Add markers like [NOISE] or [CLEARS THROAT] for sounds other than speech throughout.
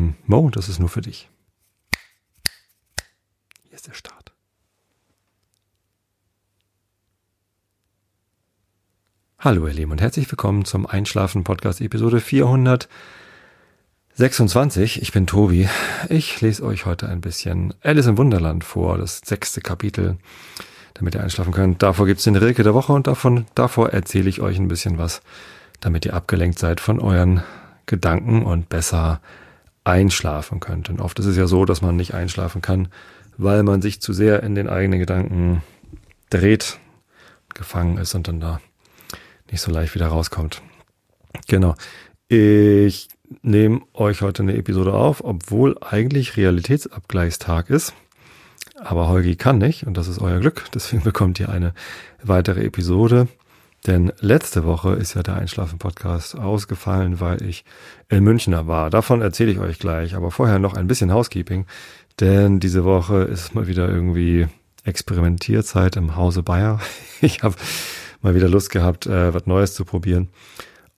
ähm, Mo, das ist nur für dich. Hier ist der Start. Hallo ihr Lieben und herzlich willkommen zum Einschlafen Podcast Episode 426. Ich bin Tobi. Ich lese euch heute ein bisschen Alice im Wunderland vor, das sechste Kapitel, damit ihr einschlafen könnt. Davor gibt's den Rilke der Woche und davon, davor erzähle ich euch ein bisschen was, damit ihr abgelenkt seid von euren Gedanken und besser einschlafen könnt. Und oft ist es ja so, dass man nicht einschlafen kann, weil man sich zu sehr in den eigenen Gedanken dreht, gefangen ist und dann da nicht so leicht wieder rauskommt. Genau. Ich nehme euch heute eine Episode auf, obwohl eigentlich Realitätsabgleichstag ist. Aber Holgi kann nicht und das ist euer Glück. Deswegen [LAUGHS] bekommt ihr eine weitere Episode. Denn letzte Woche ist ja der Einschlafen-Podcast ausgefallen, weil ich in Münchner war. Davon erzähle ich euch gleich. Aber vorher noch ein bisschen Housekeeping. Denn diese Woche ist mal wieder irgendwie Experimentierzeit im Hause Bayer. [LAUGHS] Ich habe mal wieder Lust gehabt, äh, was Neues zu probieren.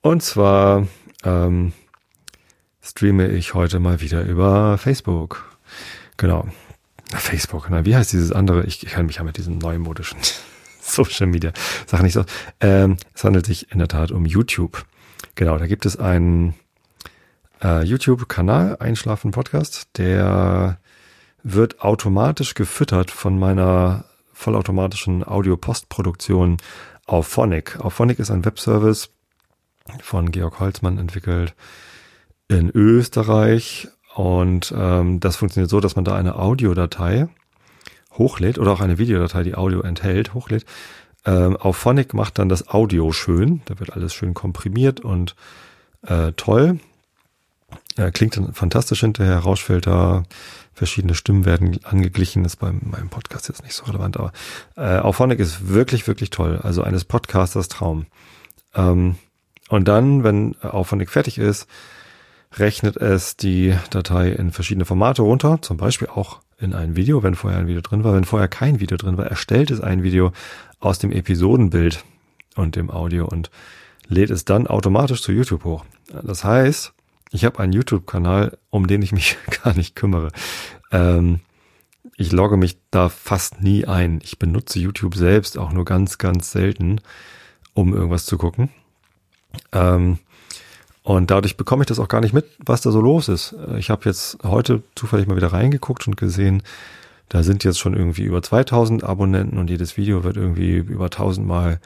Und zwar ähm, streame ich heute mal wieder über Facebook. Genau. Facebook, na, wie heißt dieses andere? Ich, ich kenne mich ja mit diesem neumodischen [LAUGHS] Social Media Sachen nicht so. Ähm, es handelt sich in der Tat um YouTube. Genau, da gibt es einen äh, YouTube-Kanal, Einschlafen Podcast, der wird automatisch gefüttert von meiner vollautomatischen Audio-Postproduktion auf Phonic. Auf Phonic ist ein Webservice von Georg Holzmann entwickelt in Österreich und ähm, das funktioniert so, dass man da eine Audiodatei hochlädt oder auch eine Videodatei, die Audio enthält, hochlädt. Ähm, auf Phonic macht dann das Audio schön. Da wird alles schön komprimiert und äh, toll. Äh, klingt dann fantastisch hinterher, Rauschfilter, verschiedene Stimmen werden angeglichen, ist bei meinem Podcast jetzt nicht so relevant, aber äh, auf Phonic ist wirklich, wirklich toll. Also eines Podcasters Traum. Ähm, und dann, wenn Auphonic fertig ist, rechnet es die Datei in verschiedene Formate runter, zum Beispiel auch in ein Video, wenn vorher ein Video drin war. Wenn vorher kein Video drin war, erstellt es ein Video aus dem Episodenbild und dem Audio und lädt es dann automatisch zu YouTube hoch. Das heißt, ich habe einen YouTube-Kanal, um den ich mich [LAUGHS] gar nicht kümmere. Ähm, ich logge mich da fast nie ein. Ich benutze YouTube selbst auch nur ganz, ganz selten, um irgendwas zu gucken. Ähm, und dadurch bekomme ich das auch gar nicht mit, was da so los ist. Ich habe jetzt heute zufällig mal wieder reingeguckt und gesehen, da sind jetzt schon irgendwie über 2000 Abonnenten und jedes Video wird irgendwie über 1000 Mal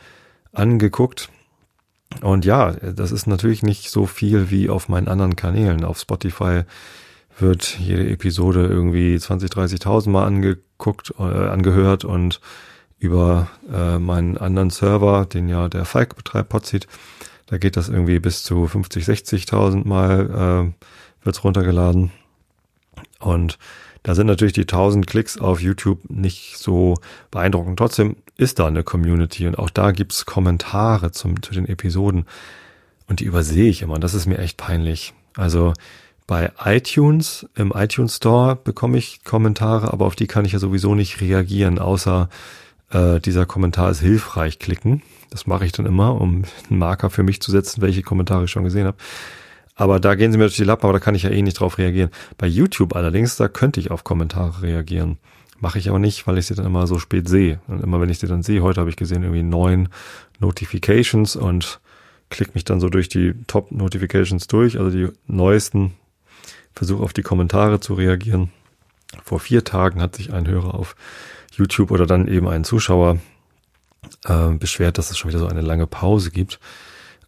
angeguckt. Und ja, das ist natürlich nicht so viel wie auf meinen anderen Kanälen. Auf Spotify wird jede Episode irgendwie 20, 30.000 Mal angeguckt, äh, angehört und über äh, meinen anderen Server, den ja der Falk betreibt, Podseed, da geht das irgendwie bis zu 50, 60.000 Mal äh, wird's runtergeladen. Und da sind natürlich die 1000 Klicks auf YouTube nicht so beeindruckend. Trotzdem ist da eine Community und auch da gibt's Kommentare zum, zu den Episoden. Und die übersehe ich immer. Und das ist mir echt peinlich. Also bei iTunes, im iTunes Store bekomme ich Kommentare, aber auf die kann ich ja sowieso nicht reagieren, außer äh, dieser Kommentar ist hilfreich klicken. Das mache ich dann immer, um einen Marker für mich zu setzen, welche Kommentare ich schon gesehen habe. Aber da gehen sie mir durch die Lappen, aber da kann ich ja eh nicht drauf reagieren. Bei YouTube allerdings, da könnte ich auf Kommentare reagieren. Mache ich aber nicht, weil ich sie dann immer so spät sehe. Und immer wenn ich sie dann sehe, heute habe ich gesehen, irgendwie neun Notifications und klick mich dann so durch die Top Notifications durch, also die neuesten, versuche auf die Kommentare zu reagieren. Vor vier Tagen hat sich ein Hörer auf YouTube oder dann eben ein Zuschauer äh, beschwert, dass es schon wieder so eine lange Pause gibt.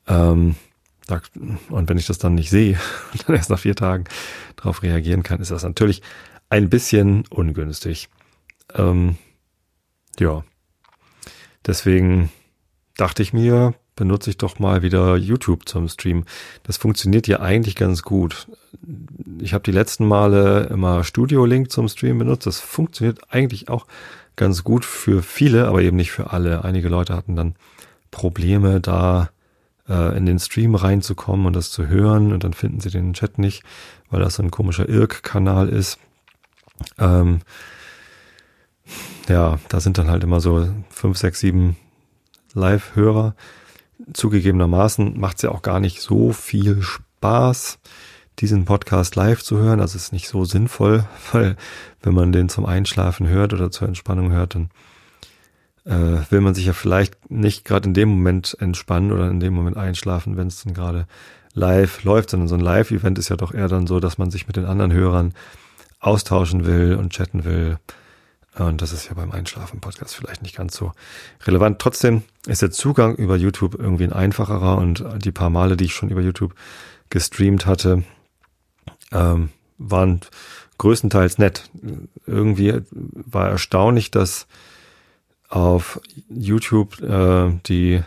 Ähm, da, und wenn ich das dann nicht sehe [LAUGHS] und dann erst nach vier Tagen darauf reagieren kann, ist das natürlich ein bisschen ungünstig. Ähm, ja. Deswegen dachte ich mir, benutze ich doch mal wieder YouTube zum Stream. Das funktioniert ja eigentlich ganz gut. Ich habe die letzten Male immer Studio Link zum Stream benutzt. Das funktioniert eigentlich auch ganz gut für viele, aber eben nicht für alle. Einige Leute hatten dann Probleme, da äh, in den Stream reinzukommen und das zu hören und dann finden sie den Chat nicht, weil das so ein komischer Irk-Kanal ist. Ähm, ja, da sind dann halt immer so fünf, sechs, sieben Live-Hörer. Zugegebenermaßen macht es ja auch gar nicht so viel Spaß, diesen Podcast live zu hören. Also ist nicht so sinnvoll, [LAUGHS] weil wenn man den zum Einschlafen hört oder zur Entspannung hört, dann äh, will man sich ja vielleicht nicht gerade in dem Moment entspannen oder in dem Moment einschlafen, wenn es dann gerade live läuft, sondern so ein Live-Event ist ja doch eher dann so, dass man sich mit den anderen Hörern austauschen will und chatten will. Und das ist ja beim Einschlafen-Podcast vielleicht nicht ganz so relevant. Trotzdem ist der Zugang über YouTube irgendwie ein einfacherer und die paar Male, die ich schon über YouTube gestreamt hatte, ähm, waren größtenteils nett. Irgendwie war erstaunlich, dass auf YouTube äh, die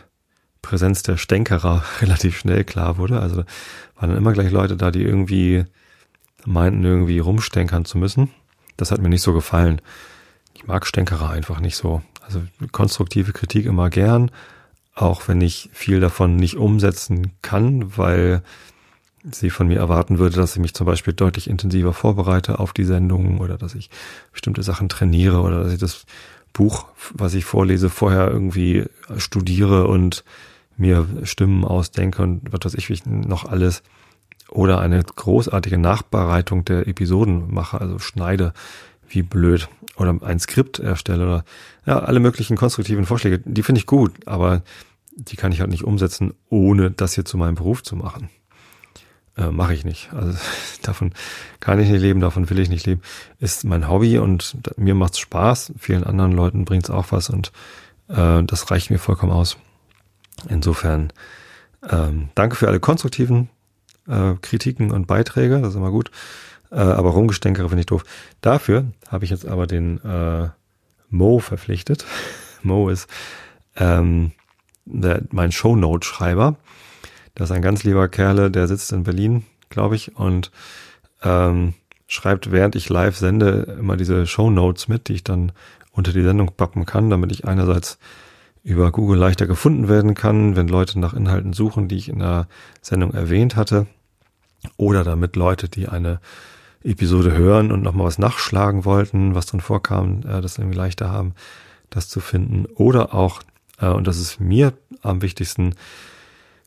Präsenz der Stänkerer [LAUGHS] relativ schnell klar wurde. Also waren dann immer gleich Leute da, die irgendwie meinten, irgendwie rumstänkern zu müssen. Das hat mir nicht so gefallen. Ich mag Stänkerer einfach nicht so. Also konstruktive Kritik immer gern, auch wenn ich viel davon nicht umsetzen kann, weil sie von mir erwarten würde, dass ich mich zum Beispiel deutlich intensiver vorbereite auf die Sendung oder dass ich bestimmte Sachen trainiere oder dass ich das Buch, was ich vorlese, vorher irgendwie studiere und mir Stimmen ausdenke und was weiß ich noch alles oder eine großartige Nachbereitung der Episoden mache, also schneide wie blöd oder ein Skript erstelle oder ja, alle möglichen konstruktiven Vorschläge, die finde ich gut, aber die kann ich halt nicht umsetzen, ohne das hier zu meinem Beruf zu machen. Äh, Mache ich nicht. Also [LAUGHS] davon kann ich nicht leben, davon will ich nicht leben. Ist mein Hobby und mir macht's Spaß. Vielen anderen Leuten bringt's auch was und äh, das reicht mir vollkommen aus. Insofern ähm, danke für alle konstruktiven äh, Kritiken und Beiträge, das ist immer gut. Äh, aber Rumgestänkere finde ich doof. Dafür habe ich jetzt aber den äh, Mo verpflichtet. [LAUGHS] Mo ist ähm, der, mein Shownote-Schreiber. Das ist ein ganz lieber Kerle, der sitzt in Berlin, glaube ich, und ähm, schreibt, während ich live sende, immer diese Shownotes mit, die ich dann unter die Sendung pappen kann, damit ich einerseits über Google leichter gefunden werden kann, wenn Leute nach Inhalten suchen, die ich in der Sendung erwähnt hatte, oder damit Leute, die eine Episode hören und nochmal was nachschlagen wollten, was drin vorkam, äh, das irgendwie leichter haben, das zu finden. Oder auch, äh, und das ist mir am wichtigsten,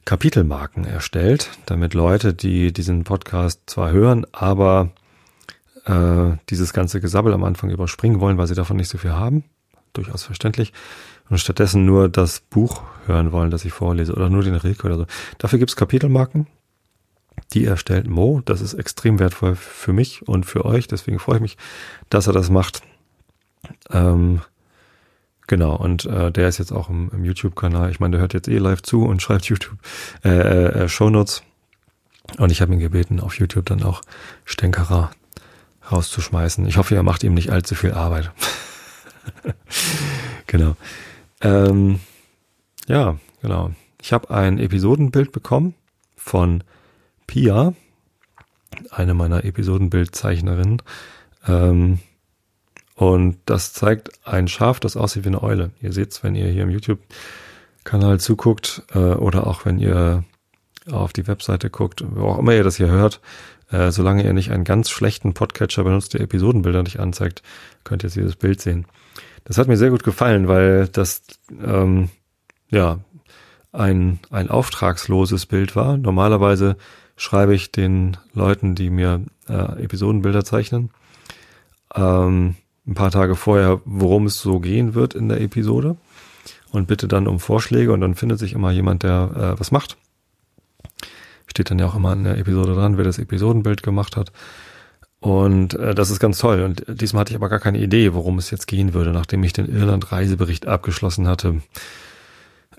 Kapitelmarken erstellt, damit Leute, die diesen Podcast zwar hören, aber äh, dieses ganze Gesabbel am Anfang überspringen wollen, weil sie davon nicht so viel haben, durchaus verständlich, und stattdessen nur das Buch hören wollen, das ich vorlese, oder nur den Rilke oder so. Dafür gibt's Kapitelmarken, die erstellt Mo. Das ist extrem wertvoll für mich und für euch, deswegen freue ich mich, dass er das macht. Ähm, Genau, und äh, der ist jetzt auch im, im YouTube-Kanal. Ich meine, der hört jetzt eh live zu und [LAUGHS] schreibt YouTube äh, äh, äh Shownotes. Und ich habe ihn gebeten, auf YouTube dann auch Stänkerer rauszuschmeißen. Ich hoffe, er macht ihm nicht allzu viel Arbeit. [LAUGHS] genau. Ähm, ja, genau. Ich habe ein Episodenbild bekommen von Pia, eine meiner Episodenbildzeichnerinnen. Ähm, und das zeigt ein Schaf, das aussieht wie eine Eule. Ihr seht's, wenn ihr hier im YouTube-Kanal zuguckt äh, oder auch wenn ihr auf die Webseite guckt, wo auch immer ihr das hier hört. Äh, solange ihr nicht einen ganz schlechten Podcatcher benutzt, der Episodenbilder nicht anzeigt, könnt ihr jetzt dieses Bild sehen. Das hat mir sehr gut gefallen, weil das ähm, ja ein, ein auftragsloses Bild war. Normalerweise schreibe ich den Leuten, die mir äh, Episodenbilder zeichnen, ähm, ein paar Tage vorher, worum es so gehen wird in der Episode und bitte dann um Vorschläge und dann findet sich immer jemand, der äh, was macht. Steht dann ja auch immer in der Episode dran, wer das Episodenbild gemacht hat. Und äh, das ist ganz toll. Und diesmal hatte ich aber gar keine Idee, worum es jetzt gehen würde. Nachdem ich den Irland-Reisebericht abgeschlossen hatte,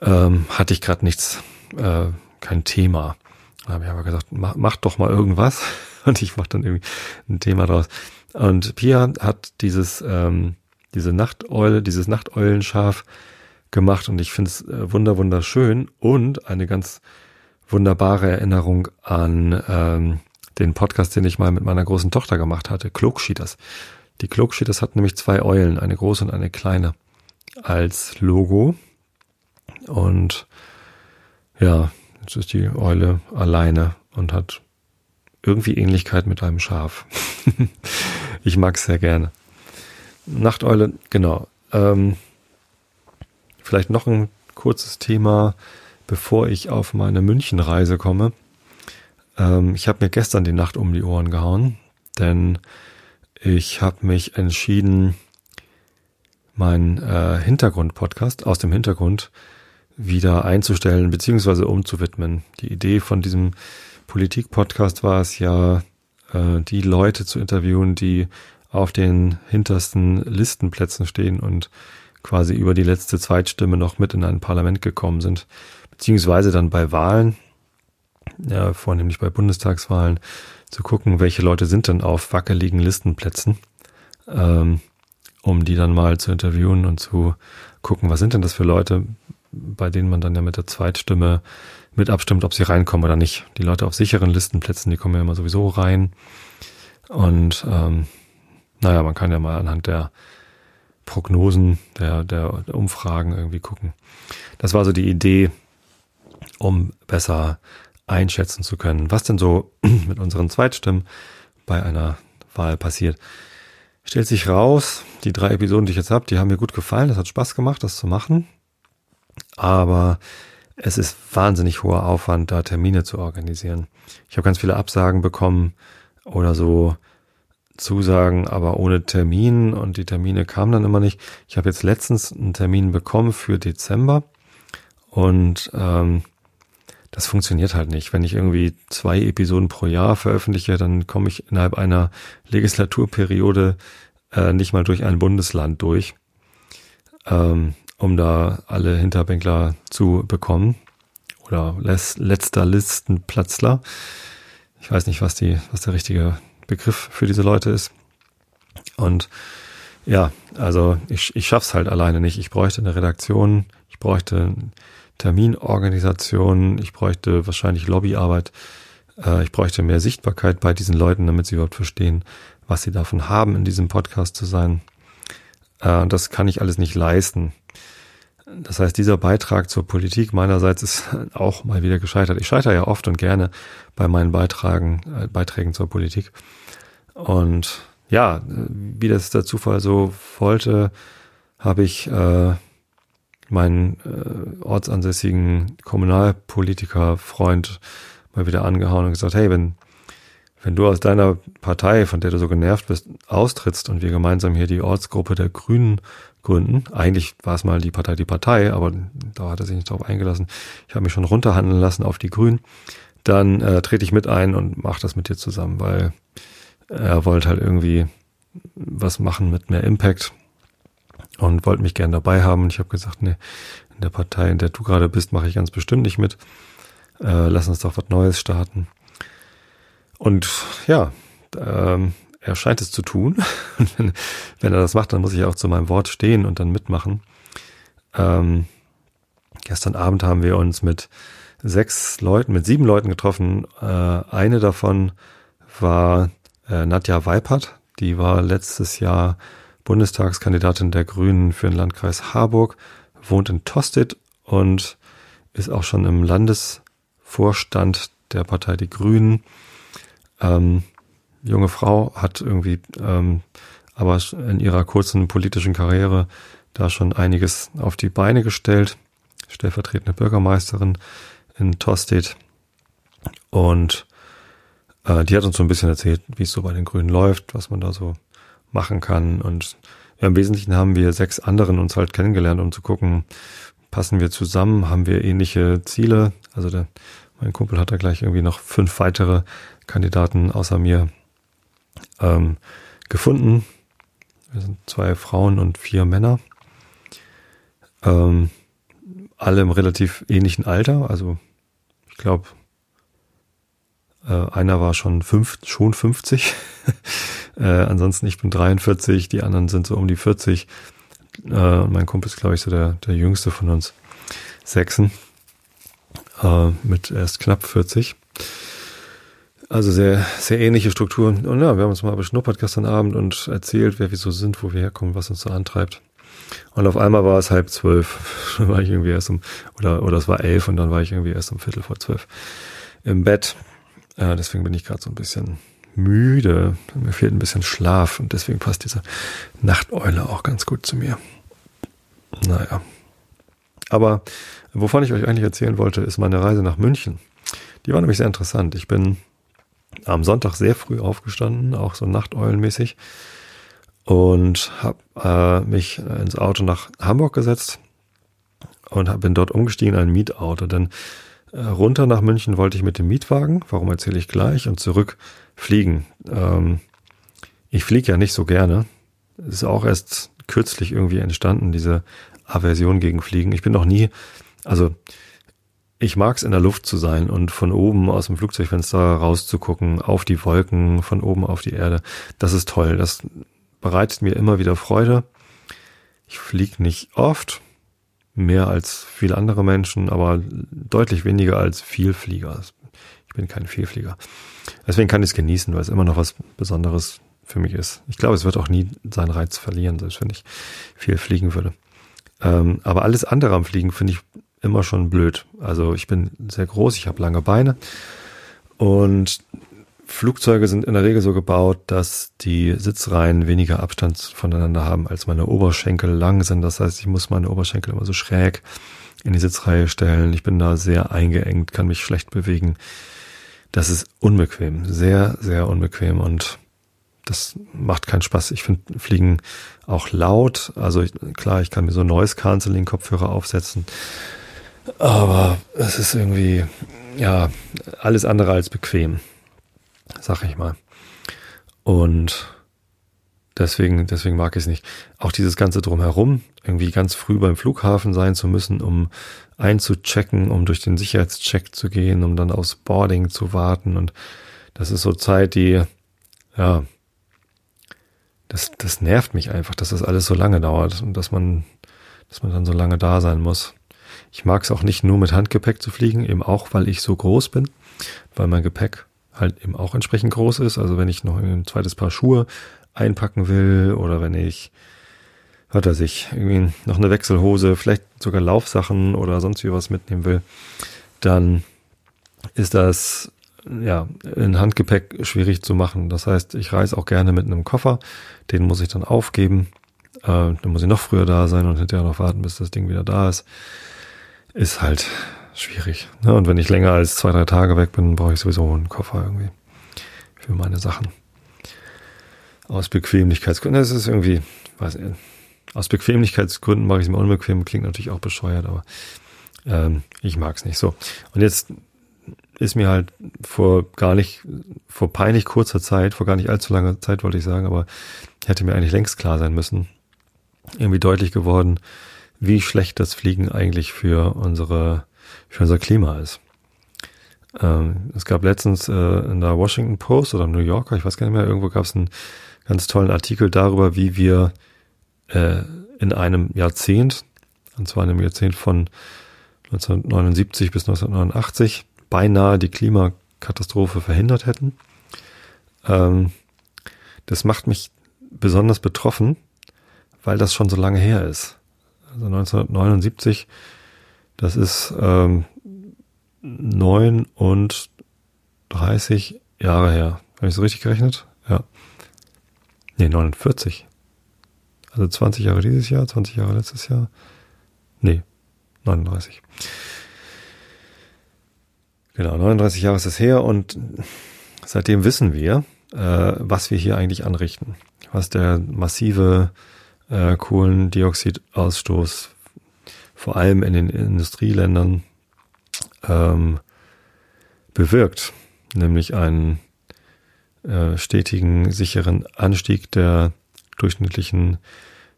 ähm, hatte ich gerade nichts, äh, kein Thema. Da habe ich aber gesagt, mach, mach doch mal irgendwas. [LAUGHS] Und ich mache dann irgendwie ein Thema draus. Und Pia hat dieses, ähm, diese Nachteule, dieses Nachteulenschaf gemacht und ich finde es äh, wunder wunderschön und eine ganz wunderbare Erinnerung an ähm, den Podcast, den ich mal mit meiner großen Tochter gemacht hatte, Klokschieders. Die Klokschieders hat nämlich zwei Eulen, eine große und eine kleine, als Logo. Und ja, jetzt ist die Eule alleine und hat irgendwie Ähnlichkeit mit einem Schaf. [LAUGHS] ich mag es sehr gerne. Nachteule, genau. Ähm, vielleicht noch ein kurzes Thema, bevor ich auf meine Münchenreise komme. Ähm, ich habe mir gestern die Nacht um die Ohren gehauen, denn ich habe mich entschieden, meinen äh, Hintergrund-Podcast aus dem Hintergrund wieder einzustellen beziehungsweise umzuwidmen. Die Idee von diesem Politik-Podcast war es ja, äh, die Leute zu interviewen, die auf den hintersten Listenplätzen stehen und quasi über die letzte Zweitstimme noch mit in ein Parlament gekommen sind, beziehungsweise dann bei Wahlen, ja, vornehmlich bei Bundestagswahlen, zu gucken, welche Leute sind denn auf wackeligen Listenplätzen, ähm, um die dann mal zu interviewen und zu gucken, was sind denn das für Leute, bei denen man dann ja mit der Zweitstimme mit abstimmt, ob sie reinkommen oder nicht. Die Leute auf sicheren Listenplätzen, die kommen ja immer sowieso rein. Und ähm, naja, man kann ja mal anhand der Prognosen, der, der, der Umfragen irgendwie gucken. Das war so die Idee, um besser einschätzen zu können, was denn so [CLEARS THROAT] mit unseren Zweitstimmen bei einer Wahl passiert. Stellt sich raus, die drei Episoden, die ich jetzt habe, die haben mir gut gefallen. Das hat Spaß gemacht, das zu machen. Aber es ist wahnsinnig hoher Aufwand, da Termine zu organisieren. Ich habe ganz viele Absagen bekommen oder so Zusagen, aber ohne Termin und die Termine kamen dann immer nicht. Ich habe jetzt letztens einen Termin bekommen für Dezember und ähm, das funktioniert halt nicht. Wenn ich irgendwie zwei Episoden pro Jahr veröffentliche, dann komme ich innerhalb einer Legislaturperiode äh, nicht mal durch ein Bundesland durch. Ähm, um da alle Hinterbänkler zu bekommen. Oder letzter Listenplatzler. Ich weiß nicht, was die, was der richtige Begriff für diese Leute ist. Und ja, also ich, ich schaff's halt alleine nicht. Ich bräuchte eine Redaktion, ich bräuchte Terminorganisation, ich bräuchte wahrscheinlich Lobbyarbeit, äh, ich bräuchte mehr Sichtbarkeit bei diesen Leuten, damit sie überhaupt verstehen, was sie davon haben, in diesem Podcast zu sein. Äh, das kann ich alles nicht leisten. Das heißt, dieser Beitrag zur Politik meinerseits ist [LAUGHS] auch mal wieder gescheitert. Ich scheitere ja oft und gerne bei meinen Beitragen, äh, Beiträgen zur Politik. Und ja, wie das der Zufall so wollte, habe ich äh, meinen äh, ortsansässigen Kommunalpolitiker-Freund mal wieder angehauen und gesagt, hey, wenn, wenn du aus deiner Partei, von der du so genervt bist, austrittst und wir gemeinsam hier die Ortsgruppe der Grünen gründen. Eigentlich war es mal die Partei die Partei, aber da hat er sich nicht drauf eingelassen. Ich habe mich schon runterhandeln lassen auf die Grünen. Dann äh, trete ich mit ein und mache das mit dir zusammen, weil er wollte halt irgendwie was machen mit mehr Impact und wollte mich gern dabei haben. Und ich habe gesagt, nee, in der Partei, in der du gerade bist, mache ich ganz bestimmt nicht mit. Äh, lass uns doch was Neues starten. Und ja, ähm, er scheint es zu tun. [LAUGHS] Wenn, wenn, er das macht, dann muss ich auch zu meinem Wort stehen und dann mitmachen. Ähm, gestern Abend haben wir uns mit sechs Leuten, mit sieben Leuten getroffen. Äh, eine davon war äh, Nadja Weipert. Die war letztes Jahr Bundestagskandidatin der Grünen für den Landkreis Harburg, wohnt in Tosted und ist auch schon im Landesvorstand der Partei Die Grünen. Ähm, junge Frau, hat irgendwie ähm, aber in ihrer kurzen politischen Karriere da schon einiges auf die Beine gestellt. Stellvertretende Bürgermeisterin in Tostedt. Und äh, die hat uns so ein bisschen erzählt, wie es so bei den Grünen läuft, was man da so machen kann. Und ja, im Wesentlichen haben wir sechs anderen uns halt kennengelernt, um zu gucken, passen wir zusammen, haben wir ähnliche Ziele. Also der, mein Kumpel hat da gleich irgendwie noch fünf weitere Kandidaten außer mir ähm, gefunden. Wir sind zwei Frauen und vier Männer. Ähm, alle im relativ ähnlichen Alter. Also ich glaube, äh, einer war schon fünf, schon 50. [LAUGHS] äh, ansonsten ich bin 43, die anderen sind so um die 40. Äh, mein Kumpel ist, glaube ich, so der, der jüngste von uns Sechsen. Äh, mit erst knapp 40. Also sehr, sehr ähnliche Strukturen. Und ja, wir haben uns mal beschnuppert gestern Abend und erzählt, wer wir so sind, wo wir herkommen, was uns so antreibt. Und auf einmal war es halb zwölf. [LAUGHS] Dann war ich irgendwie erst um, oder, oder es war elf und dann war ich irgendwie erst um Viertel vor zwölf im Bett. Äh, deswegen bin ich gerade so ein bisschen müde. Mir fehlt ein bisschen Schlaf und deswegen passt diese Nachteule auch ganz gut zu mir. Naja. Aber wovon ich euch eigentlich erzählen wollte, ist meine Reise nach München. Die war nämlich sehr interessant. Ich bin am Sonntag sehr früh aufgestanden, auch so nachteulenmäßig und habe äh, mich ins Auto nach Hamburg gesetzt und hab, bin dort umgestiegen in ein Mietauto. Denn äh, runter nach München wollte ich mit dem Mietwagen, warum erzähle ich gleich, und zurück fliegen. Ähm, ich fliege ja nicht so gerne. Ist auch erst kürzlich irgendwie entstanden, diese Aversion gegen Fliegen. Ich bin noch nie, also ich mag es in der Luft zu sein und von oben aus dem Flugzeugfenster rauszugucken, auf die Wolken, von oben auf die Erde. Das ist toll. Das bereitet mir immer wieder Freude. Ich fliege nicht oft, mehr als viele andere Menschen, aber deutlich weniger als Vielflieger. Ich bin kein Vielflieger. Deswegen kann ich es genießen, weil es immer noch was Besonderes für mich ist. Ich glaube, es wird auch nie seinen Reiz verlieren, selbst wenn ich viel fliegen würde. Ähm, aber alles andere am Fliegen finde ich immer schon blöd. Also ich bin sehr groß, ich habe lange Beine und Flugzeuge sind in der Regel so gebaut, dass die Sitzreihen weniger Abstand voneinander haben, als meine Oberschenkel lang sind. Das heißt, ich muss meine Oberschenkel immer so schräg in die Sitzreihe stellen. Ich bin da sehr eingeengt, kann mich schlecht bewegen. Das ist unbequem, sehr, sehr unbequem und das macht keinen Spaß. Ich finde Fliegen auch laut. Also ich, klar, ich kann mir so Noise Cancelling Kopfhörer aufsetzen, aber es ist irgendwie ja alles andere als bequem sag ich mal. Und deswegen, deswegen mag ich es nicht. Auch dieses ganze drumherum, irgendwie ganz früh beim Flughafen sein zu müssen, um einzuchecken, um durch den Sicherheitscheck zu gehen, um dann aufs Boarding zu warten. Und das ist so Zeit, die, ja, das, das nervt mich einfach, dass das alles so lange dauert und dass man, dass man dann so lange da sein muss. Ich mag es auch nicht nur mit Handgepäck zu fliegen, eben auch, weil ich so groß bin, weil mein Gepäck halt eben auch entsprechend groß ist. Also wenn ich noch ein zweites Paar Schuhe einpacken will oder wenn ich, hört er sich, irgendwie noch eine Wechselhose, vielleicht sogar Laufsachen oder sonst wie was mitnehmen will, dann ist das ja in Handgepäck schwierig zu machen. Das heißt, ich reise auch gerne mit einem Koffer, den muss ich dann aufgeben. Äh, dann muss ich noch früher da sein und hinterher noch warten, bis das Ding wieder da ist. Ist halt schwierig. Ne? Und wenn ich länger als zwei, drei Tage weg bin, brauche ich sowieso einen Koffer irgendwie für meine Sachen. Aus Bequemlichkeitsgründen. Das ist irgendwie, weiß ich, aus Bequemlichkeitsgründen mache ich es mir unbequem. Klingt natürlich auch bescheuert, aber ähm, ich mag es nicht so. Und jetzt ist mir halt vor gar nicht, vor peinlich kurzer Zeit, vor gar nicht allzu langer Zeit wollte ich sagen, aber hätte mir eigentlich längst klar sein müssen, irgendwie deutlich geworden, wie schlecht das Fliegen eigentlich für unsere für unser Klima ist. Ähm, es gab letztens äh, in der Washington Post oder New Yorker, ich weiß gar nicht mehr, irgendwo gab es einen ganz tollen Artikel darüber, wie wir äh, in einem Jahrzehnt, und zwar in einem Jahrzehnt von 1979 bis 1989, beinahe die Klimakatastrophe verhindert hätten. Ähm, das macht mich besonders betroffen, weil das schon so lange her ist. Also 1979 das ist ähm, 39 Jahre her. Habe ich so richtig gerechnet? Ja. Nee, 49. Also 20 Jahre dieses Jahr, 20 Jahre letztes Jahr. Nee, 39. Genau, 39 Jahre ist es her und seitdem wissen wir, äh, was wir hier eigentlich anrichten. Was der massive äh, Kohlendioxidausstoß vor allem in den Industrieländern ähm, bewirkt, nämlich einen äh, stetigen, sicheren Anstieg der durchschnittlichen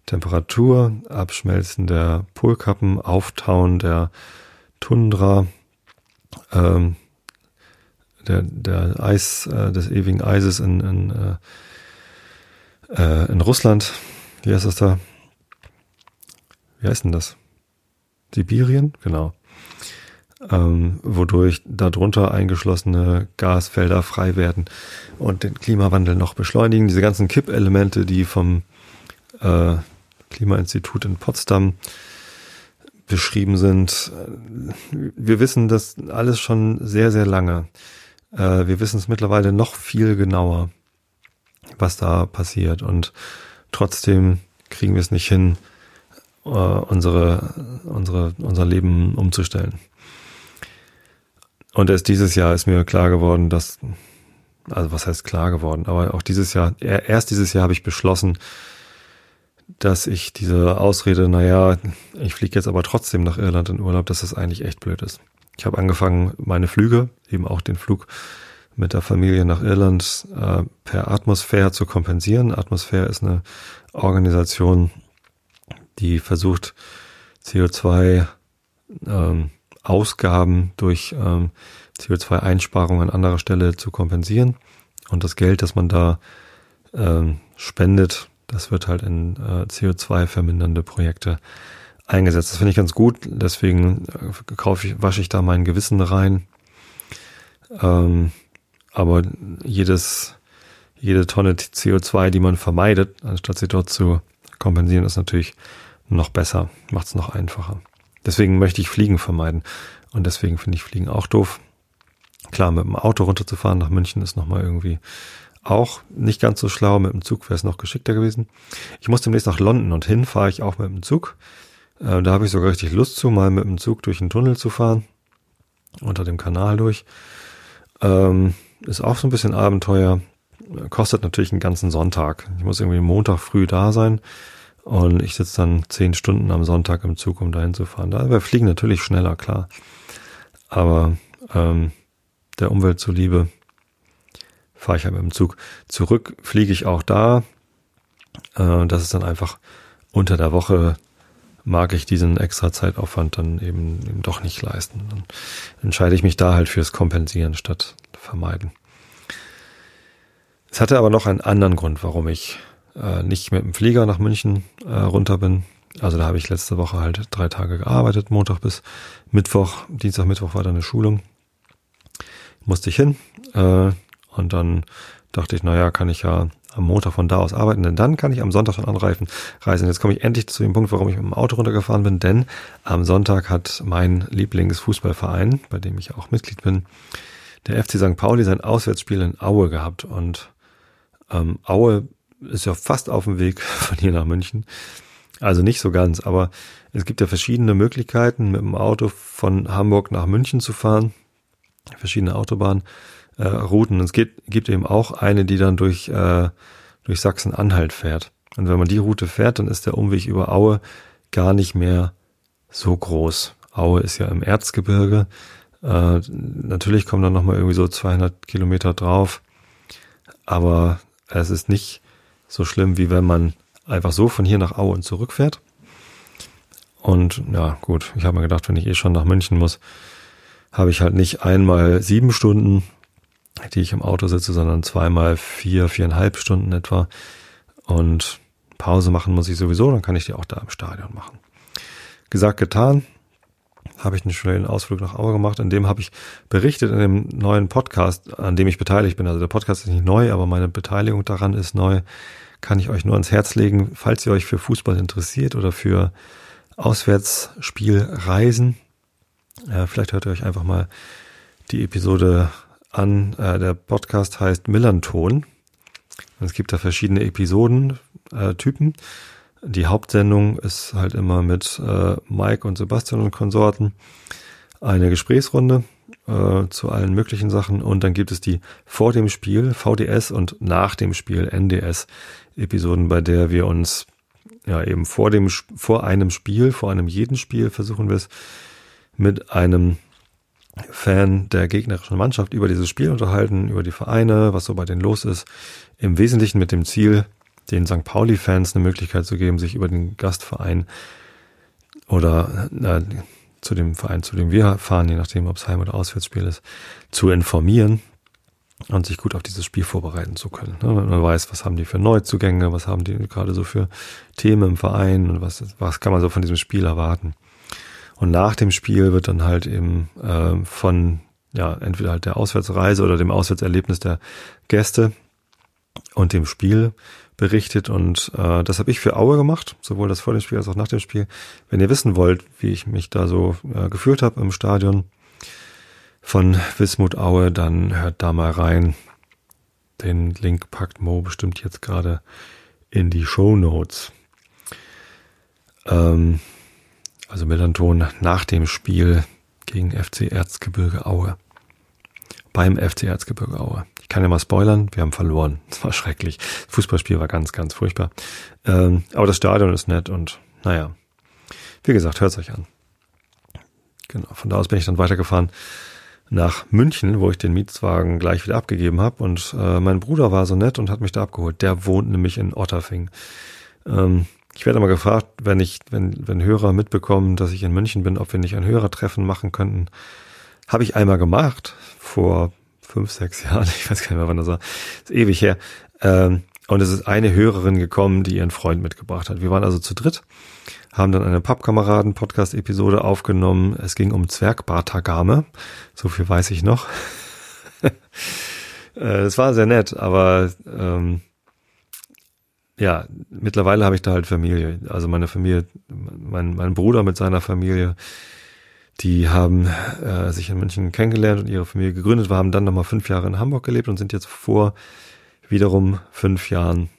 Temperatur, Abschmelzen der Polkappen, Auftauen der Tundra, ähm, der, der Eis, äh, des ewigen Eises in, in, äh, äh in Russland. Wie heißt das da? Wie heißt denn das? Sibirien, genau. Ähm, wodurch darunter eingeschlossene Gasfelder frei werden und den Klimawandel noch beschleunigen. Diese ganzen Kippelemente, die vom äh, Klimainstitut in Potsdam beschrieben sind. Wir wissen das alles schon sehr, sehr lange. Äh, wir wissen es mittlerweile noch viel genauer, was da passiert. Und trotzdem kriegen wir es nicht hin, äh, unsere, unsere, unser Leben umzustellen. Und erst dieses Jahr ist mir klar geworden, dass, also was heißt klar geworden, aber auch dieses Jahr, erst dieses Jahr habe ich beschlossen, dass ich diese Ausrede, naja, ich fliege jetzt aber trotzdem nach Irland in Urlaub, dass das eigentlich echt blöd ist. Ich habe angefangen, meine Flüge, eben auch den Flug mit der Familie nach Irland äh, per Atmosphäre zu kompensieren. Atmosphäre ist eine Organisation, die versucht, CO2 ähm, Ausgaben durch ähm, CO2-Einsparungen an anderer Stelle zu kompensieren. Und das Geld, das man da ähm, spendet, das wird halt in äh, CO2 vermindernde Projekte eingesetzt. Das finde ich ganz gut. Deswegen äh, kaufe ich, wasche ich da mein Gewissen rein. Ähm, aber jedes, jede Tonne CO2, die man vermeidet, anstatt sie dort zu kompensieren, ist natürlich noch besser, macht es noch einfacher. Deswegen möchte ich Fliegen vermeiden. Und deswegen finde ich Fliegen auch doof. Klar, mit dem Auto runterzufahren nach München ist nochmal irgendwie auch nicht ganz so schlau. Mit dem Zug wäre es noch geschickter gewesen. Ich muss demnächst nach London und hin fahre ich auch mit dem Zug. Äh, da habe ich sogar richtig Lust zu, mal mit dem Zug durch den Tunnel zu fahren. Unter dem Kanal durch. Ähm, ist auch so ein bisschen Abenteuer. Kostet natürlich einen ganzen Sonntag. Ich muss irgendwie Montag früh da sein. Und ich sitze dann zehn Stunden am Sonntag im Zug, um dahin zu fahren. Da wir fliegen natürlich schneller, klar. Aber ähm, der Umwelt zuliebe fahre ich halt mit dem Zug. Zurück fliege ich auch da. Äh, das ist dann einfach unter der Woche mag ich diesen extra Zeitaufwand dann eben, eben doch nicht leisten. Dann entscheide ich mich da halt fürs Kompensieren statt vermeiden. Es hatte aber noch einen anderen Grund, warum ich äh, nicht mit dem Flieger nach München äh, runter bin. Also da habe ich letzte Woche halt drei Tage gearbeitet, Montag bis Mittwoch, Dienstag, Mittwoch war da eine Schulung. Musste ich hin äh, und dann dachte ich, naja, kann ich ja am Montag von da aus arbeiten, denn dann kann ich am Sonntag schon anreifen, reisen. Jetzt komme ich endlich zu dem Punkt, warum ich mit dem Auto runtergefahren bin, denn am Sonntag hat mein Lieblingsfußballverein, bei dem ich auch Mitglied bin, der FC St. Pauli sein Auswärtsspiel in Aue gehabt und ähm, Aue ist ja fast auf dem Weg [LAUGHS] von hier nach München. Also nicht so ganz, aber es gibt ja verschiedene Möglichkeiten, mit dem Auto von Hamburg nach München zu fahren. Verschiedene Autobahnrouten. Äh, es geht, gibt eben auch eine, die dann durch, äh, durch Sachsen-Anhalt fährt. Und wenn man die Route fährt, dann ist der Umweg über Aue gar nicht mehr so groß. Aue ist ja im Erzgebirge. Äh, natürlich kommen dann nochmal irgendwie so 200 Kilometer drauf. Aber es ist nicht so schlimm, wie wenn man einfach so von hier nach Aue und zurück fährt. Und ja, gut, ich habe mir gedacht, wenn ich eh schon nach München muss, habe ich halt nicht einmal sieben Stunden, die ich im Auto sitze, sondern zweimal vier, viereinhalb Stunden etwa. Und Pause machen muss ich sowieso, dann kann ich die auch da im Stadion machen. Gesagt, getan habe ich einen schönen Ausflug nach Aue gemacht. In dem habe ich berichtet in dem neuen Podcast, an dem ich beteiligt bin. Also der Podcast ist nicht neu, aber meine Beteiligung daran ist neu. Kann ich euch nur ans Herz legen, falls ihr euch für Fußball interessiert oder für Auswärtsspielreisen. Äh, vielleicht hört ihr euch einfach mal die Episode an. Äh, der Podcast heißt Millanton. Es gibt da verschiedene Episodentypen. Äh, die Hauptsendung ist halt immer mit äh, Mike und Sebastian und Konsorten eine Gesprächsrunde äh, zu allen möglichen Sachen und dann gibt es die vor dem Spiel VDS und nach dem Spiel NDS Episoden, bei der wir uns ja eben vor dem vor einem Spiel, vor einem jeden Spiel versuchen wir es mit einem Fan der gegnerischen Mannschaft über dieses Spiel unterhalten, über die Vereine, was so bei denen los ist. Im Wesentlichen mit dem Ziel, den St. Pauli-Fans eine Möglichkeit zu geben, sich über den Gastverein oder äh, zu dem Verein, zu dem wir fahren, je nachdem, ob es Heim- oder Auswärtsspiel ist, zu informieren und sich gut auf dieses Spiel vorbereiten zu können. Ne? Man weiß, was haben die für Neuzugänge, was haben die gerade so für Themen im Verein und was, was kann man so von diesem Spiel erwarten. Und nach dem Spiel wird dann halt eben äh, von ja entweder halt der Auswärtsreise oder dem Auswärtserlebnis der Gäste und dem Spiel berichtet und äh, das habe ich für Aue gemacht, sowohl das vor dem Spiel als auch nach dem Spiel. Wenn ihr wissen wollt, wie ich mich da so äh, gefühlt habe im Stadion von Wismut Aue, dann hört da mal rein. Den Link packt Mo bestimmt jetzt gerade in die Show Notes. Ähm, also Melanton nach dem Spiel gegen FC Erzgebirge Aue. beim FC Erzgebirge Aue. Ich kann ja mal spoilern, wir haben verloren. [LAUGHS] Es war schrecklich. Das Fußballspiel war ganz, ganz furchtbar. Ähm, aber das Stadion ist nett und naja, wie gesagt, hört euch an. Genau, von da aus bin ich dann weitergefahren nach München, wo ich den Mietswagen gleich wieder abgegeben habe. Und äh, mein Bruder war so nett und hat mich da abgeholt. Der wohnt nämlich in Otterfing. Ähm, ich werde immer gefragt, wenn ich, wenn, wenn Hörer mitbekommen, dass ich in München bin, ob wir nicht ein Hörertreffen machen könnten. Habe ich einmal gemacht, vor fünf, sechs Jahren. [LAUGHS] Ich weiß gar nicht mehr, wann das war. Ist ewig her. Ähm, und es ist eine Hörerin gekommen, die ihren Freund mitgebracht hat. Wir waren also zu dritt haben dann eine Pappkameraden-Podcast-Episode aufgenommen. Es ging um Zwergbartagame. So viel weiß ich noch. [LAUGHS] Äh, es war sehr nett, aber ähm, ja, mittlerweile habe ich da halt Familie. Also meine Familie, mein, mein Bruder mit seiner Familie, die haben äh, sich in München kennengelernt und ihre Familie gegründet, wir haben dann nochmal fünf Jahre in Hamburg gelebt und sind jetzt vor wiederum fünf Jahren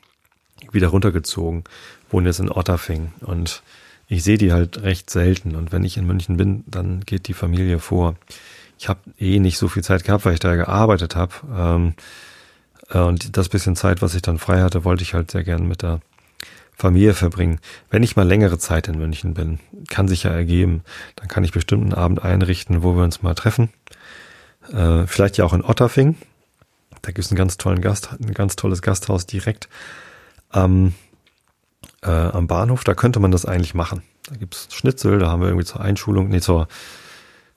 wieder runtergezogen, wohnen jetzt in Otterfing und ich sehe die halt recht selten und wenn ich in München bin, dann geht die Familie vor. Ich habe eh nicht so viel Zeit gehabt, weil ich da gearbeitet habe. Ähm, äh, und das bisschen Zeit, was ich dann frei hatte, wollte ich halt sehr gern mit der Familie verbringen. Wenn ich mal längere Zeit in München bin, kann sich ja ergeben, dann kann ich bestimmt einen Abend einrichten, wo wir uns mal treffen. Äh, vielleicht ja auch in Otterfing. Da gibt es einen ganz tollen Gast, ein ganz tolles Gasthaus direkt am äh, am Bahnhof, da könnte man das eigentlich machen. Da gibt's Schnitzel, da haben wir irgendwie zur Einschulung, nee, zur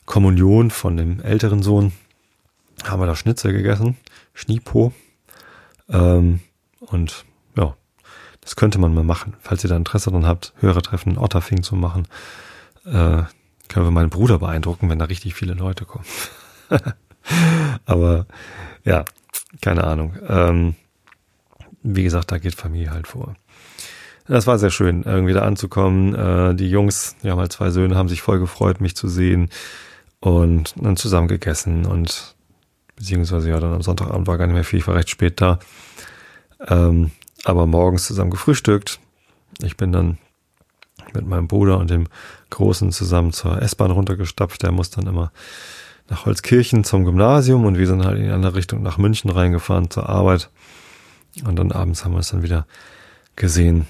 Kommunion von dem älteren Sohn, haben wir da Schnitzel gegessen, Schniepo. Ähm, und ja, das könnte man mal machen. Falls ihr da Interesse dran habt, höhere Treffen in Otterfing zu machen, äh, können wir meinen Bruder beeindrucken, wenn da richtig viele Leute kommen. [LAUGHS] Aber ja, keine Ahnung. Ähm, wie gesagt, da geht Familie halt vor. Das war sehr schön, irgendwie da anzukommen. Äh, die Jungs, die haben halt zwei Söhne, haben sich voll gefreut, mich zu sehen und dann zusammen gegessen und beziehungsweise ja, dann am Sonntagabend war gar nicht mehr viel, ich war recht spät da. Ähm, aber morgens zusammen gefrühstückt. Ich bin dann mit meinem Bruder und dem Großen zusammen zur S-Bahn runtergestapft. Der muss dann immer nach Holzkirchen zum Gymnasium und wir sind halt in die andere Richtung nach München reingefahren zur Arbeit. Und dann abends haben wir es dann wieder gesehen.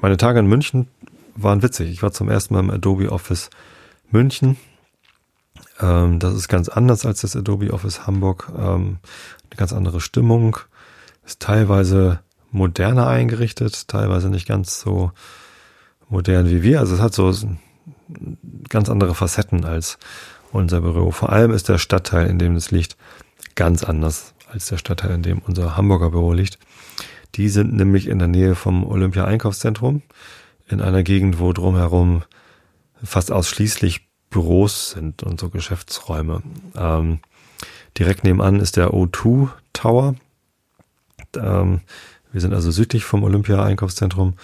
Meine Tage in München waren witzig. Ich war zum ersten Mal im Adobe Office München. Ähm, das ist ganz anders als das Adobe Office Hamburg. Ähm, eine ganz andere Stimmung. Ist teilweise moderner eingerichtet, teilweise nicht ganz so modern wie wir. Also es hat so ganz andere Facetten als unser Büro. Vor allem ist der Stadtteil, in dem es liegt, ganz anders als der Stadtteil, in dem unser Hamburger Büro liegt. Die sind nämlich in der Nähe vom Olympia-Einkaufszentrum, in einer Gegend, wo drumherum fast ausschließlich Büros sind und so Geschäftsräume. Ähm, direkt nebenan ist der O2 Tower. Ähm, wir sind also südlich vom Olympia-Einkaufszentrum.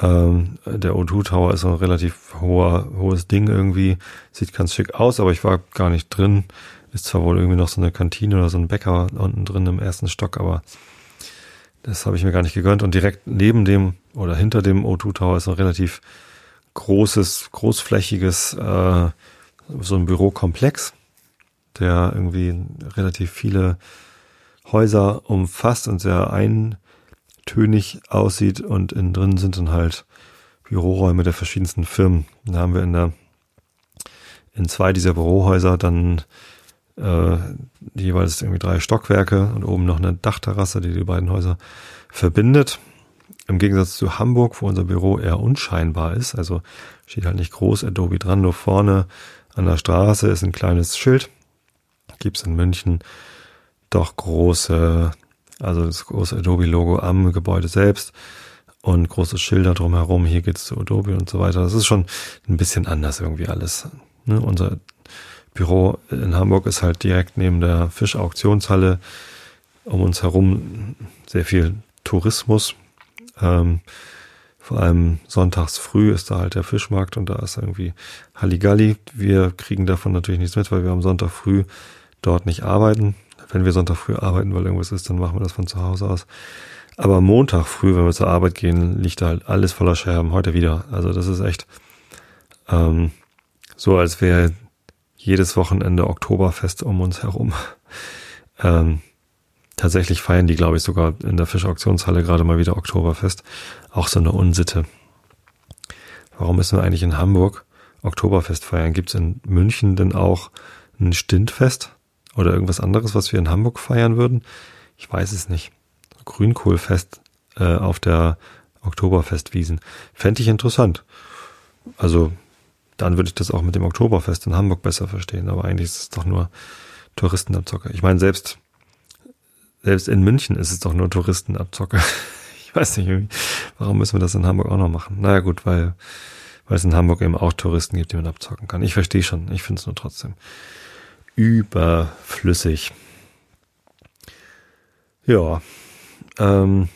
Ähm, der O2 Tower ist ein relativ hoher, hohes Ding irgendwie. Sieht ganz schick aus, aber ich war gar nicht drin. Ist zwar wohl irgendwie noch so eine Kantine oder so ein Bäcker unten drin im ersten Stock, aber das habe ich mir gar nicht gegönnt. Und direkt neben dem oder hinter dem O2 Tower ist ein relativ großes, großflächiges, äh, so ein Bürokomplex, der irgendwie relativ viele Häuser umfasst und sehr eintönig aussieht. Und innen drin sind dann halt Büroräume der verschiedensten Firmen. Da haben wir in der in zwei dieser Bürohäuser dann äh, jeweils irgendwie drei Stockwerke und oben noch eine Dachterrasse, die die beiden Häuser verbindet. Im Gegensatz zu Hamburg, wo unser Büro eher unscheinbar ist, also steht halt nicht groß Adobe dran, nur vorne an der Straße ist ein kleines Schild. Gibt's in München doch große, also das große Adobe-Logo am Gebäude selbst und große Schilder drumherum. Hier geht's zu Adobe und so weiter. Das ist schon ein bisschen anders irgendwie alles. Ne? Unser Büro in Hamburg ist halt direkt neben der Fischauktionshalle. Um uns herum sehr viel Tourismus. Ähm, vor allem sonntags früh ist da halt der Fischmarkt und da ist irgendwie Halligalli. Wir kriegen davon natürlich nichts mit, weil wir am Sonntag früh dort nicht arbeiten. Wenn wir Sonntag früh arbeiten, weil irgendwas ist, dann machen wir das von zu Hause aus. Aber Montag früh, wenn wir zur Arbeit gehen, liegt da halt alles voller Scherben. Heute wieder. Also das ist echt ähm, so, als wäre jedes Wochenende Oktoberfest um uns herum. [LAUGHS] Ähm, tatsächlich feiern die, glaube ich, sogar in der Fischauktionshalle gerade mal wieder Oktoberfest. Auch so eine Unsitte. Warum müssen wir eigentlich in Hamburg Oktoberfest feiern? Gibt es in München denn auch ein Stintfest oder irgendwas anderes, was wir in Hamburg feiern würden? Ich weiß es nicht. Grünkohlfest äh, auf der Oktoberfestwiesen. Fände ich interessant. Also dann würde ich das auch mit dem Oktoberfest in Hamburg besser verstehen. Aber eigentlich ist es doch nur Touristenabzocke. Ich meine, selbst, selbst in München ist es doch nur Touristenabzocke. [LAUGHS] Ich weiß nicht, warum müssen wir das in Hamburg auch noch machen? Naja gut, weil, weil es in Hamburg eben auch Touristen gibt, die man abzocken kann. Ich verstehe schon, ich finde es nur trotzdem überflüssig. Ja, ähm,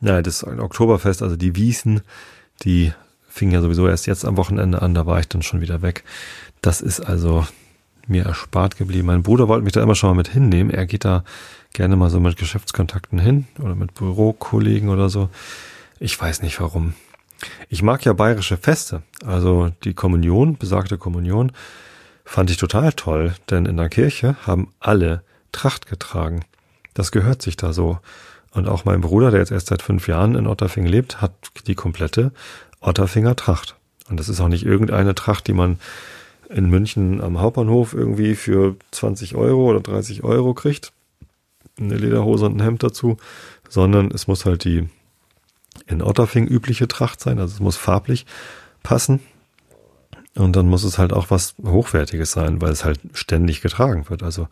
ja, das Oktoberfest, also die Wiesen, die fing ja sowieso erst jetzt am Wochenende an, da war ich dann schon wieder weg. Das ist also mir erspart geblieben. Mein Bruder wollte mich da immer schon mal mit hinnehmen. Er geht da gerne mal so mit Geschäftskontakten hin oder mit Bürokollegen oder so. Ich weiß nicht warum. Ich mag ja bayerische Feste. Also die Kommunion, besagte Kommunion, fand ich total toll, denn in der Kirche haben alle Tracht getragen. Das gehört sich da so. Und auch mein Bruder, der jetzt erst seit fünf Jahren in Otterfing lebt, hat die komplette Otterfinger Tracht. Und das ist auch nicht irgendeine Tracht, die man in München am Hauptbahnhof irgendwie für 20 Euro oder 30 Euro kriegt. Eine Lederhose und ein Hemd dazu, sondern es muss halt die in Otterfing übliche Tracht sein, also es muss farblich passen. Und dann muss es halt auch was Hochwertiges sein, weil es halt ständig getragen wird. Also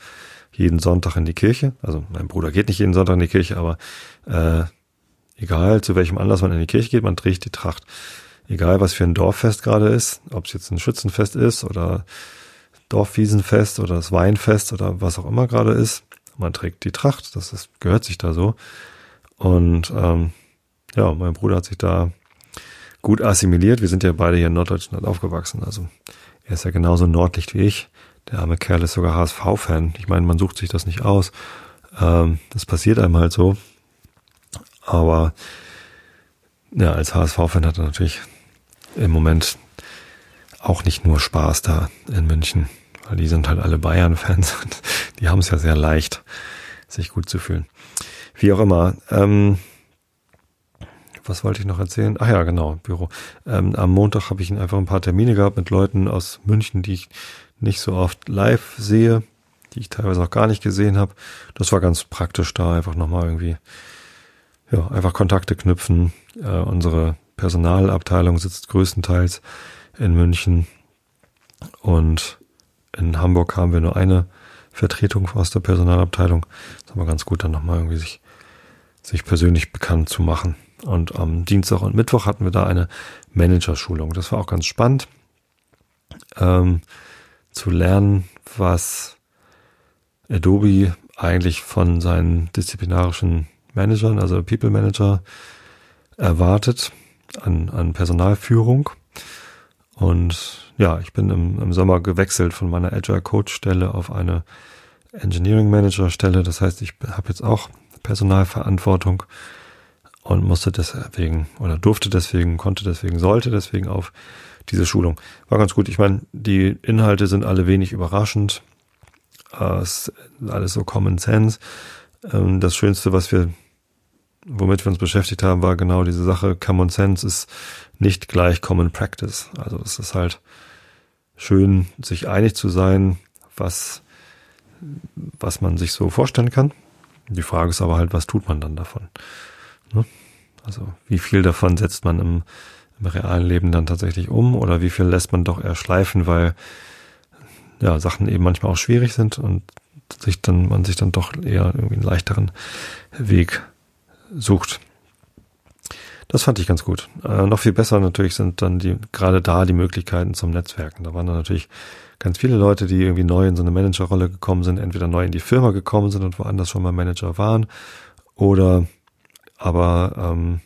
jeden Sonntag in die Kirche. Also mein Bruder geht nicht jeden Sonntag in die Kirche, aber äh, egal zu welchem Anlass man in die Kirche geht, man trägt die Tracht egal was für ein Dorffest gerade ist, ob es jetzt ein Schützenfest ist oder Dorfwiesenfest oder das Weinfest oder was auch immer gerade ist, man trägt die Tracht, das ist, gehört sich da so. Und ähm, ja, mein Bruder hat sich da gut assimiliert. Wir sind ja beide hier in Norddeutschland aufgewachsen. Also er ist ja genauso Nordlicht wie ich. Der arme Kerl ist sogar HSV-Fan. Ich meine, man sucht sich das nicht aus. Ähm, das passiert einem halt so. Aber ja, als HSV-Fan hat er natürlich im Moment auch nicht nur Spaß da in München, weil die sind halt alle Bayern-Fans [LAUGHS] und die haben es ja sehr leicht, sich gut zu fühlen. Wie auch immer. Ähm, was wollte ich noch erzählen? Ach ja, genau, Büro. Ähm, am Montag habe ich einfach ein paar Termine gehabt mit Leuten aus München, die ich nicht so oft live sehe, die ich teilweise auch gar nicht gesehen habe. Das war ganz praktisch da, einfach nochmal irgendwie, ja, einfach Kontakte knüpfen. Äh, unsere Personalabteilung sitzt größtenteils in München und in Hamburg haben wir nur eine Vertretung aus der Personalabteilung. Das ist aber ganz gut, dann nochmal irgendwie sich, sich persönlich bekannt zu machen. Und am Dienstag und Mittwoch hatten wir da eine Managerschulung. Das war auch ganz spannend, ähm, zu lernen, was Adobe eigentlich von seinen disziplinarischen Managern, also People Manager, erwartet an, an Personalführung. Und ja, ich bin im, im Sommer gewechselt von meiner Agile Coach Stelle auf eine Engineering Manager Stelle. Das heißt, ich habe jetzt auch Personalverantwortung und musste deswegen oder durfte deswegen, konnte deswegen, sollte deswegen auf diese Schulung. War ganz gut. Ich meine, die Inhalte sind alle wenig überraschend. Es ist alles so Common Sense. Ähm, das Schönste, was wir womit wir uns beschäftigt haben, war genau diese Sache, Common Sense ist nicht gleich Common Practice. Also es ist halt schön, sich einig zu sein, was, was man sich so vorstellen kann. Die Frage ist aber halt, was tut man dann davon? Ne? Also wie viel davon setzt man im, im realen Leben dann tatsächlich um oder wie viel lässt man doch eher schleifen, weil ja, Sachen eben manchmal auch schwierig sind und sich dann, man sich dann doch eher irgendwie einen leichteren Weg sucht. Das fand ich ganz gut. Äh, noch viel besser natürlich sind dann die, gerade da die Möglichkeiten zum Netzwerken. Da waren dann natürlich ganz viele Leute, die irgendwie neu in so eine Managerrolle gekommen sind, entweder neu in die Firma gekommen sind und woanders schon mal Manager waren oder aber ähm,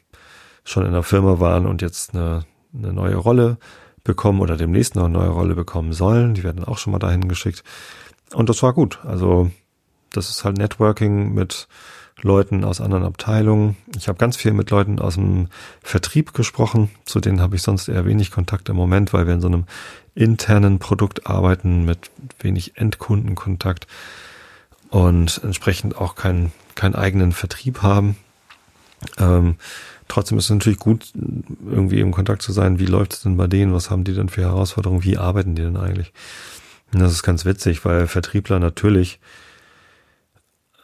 schon in der Firma waren und jetzt eine, eine neue Rolle bekommen oder demnächst noch eine neue Rolle bekommen sollen. Die werden auch schon mal dahin geschickt. Und das war gut. Also das ist halt Networking mit Leuten aus anderen Abteilungen. Ich habe ganz viel mit Leuten aus dem Vertrieb gesprochen. Zu denen habe ich sonst eher wenig Kontakt im Moment, weil wir in so einem internen Produkt arbeiten mit wenig Endkundenkontakt und entsprechend auch keinen keinen eigenen Vertrieb haben. Ähm, trotzdem ist es natürlich gut, irgendwie im Kontakt zu sein. Wie läuft es denn bei denen? Was haben die denn für Herausforderungen? Wie arbeiten die denn eigentlich? Und das ist ganz witzig, weil Vertriebler natürlich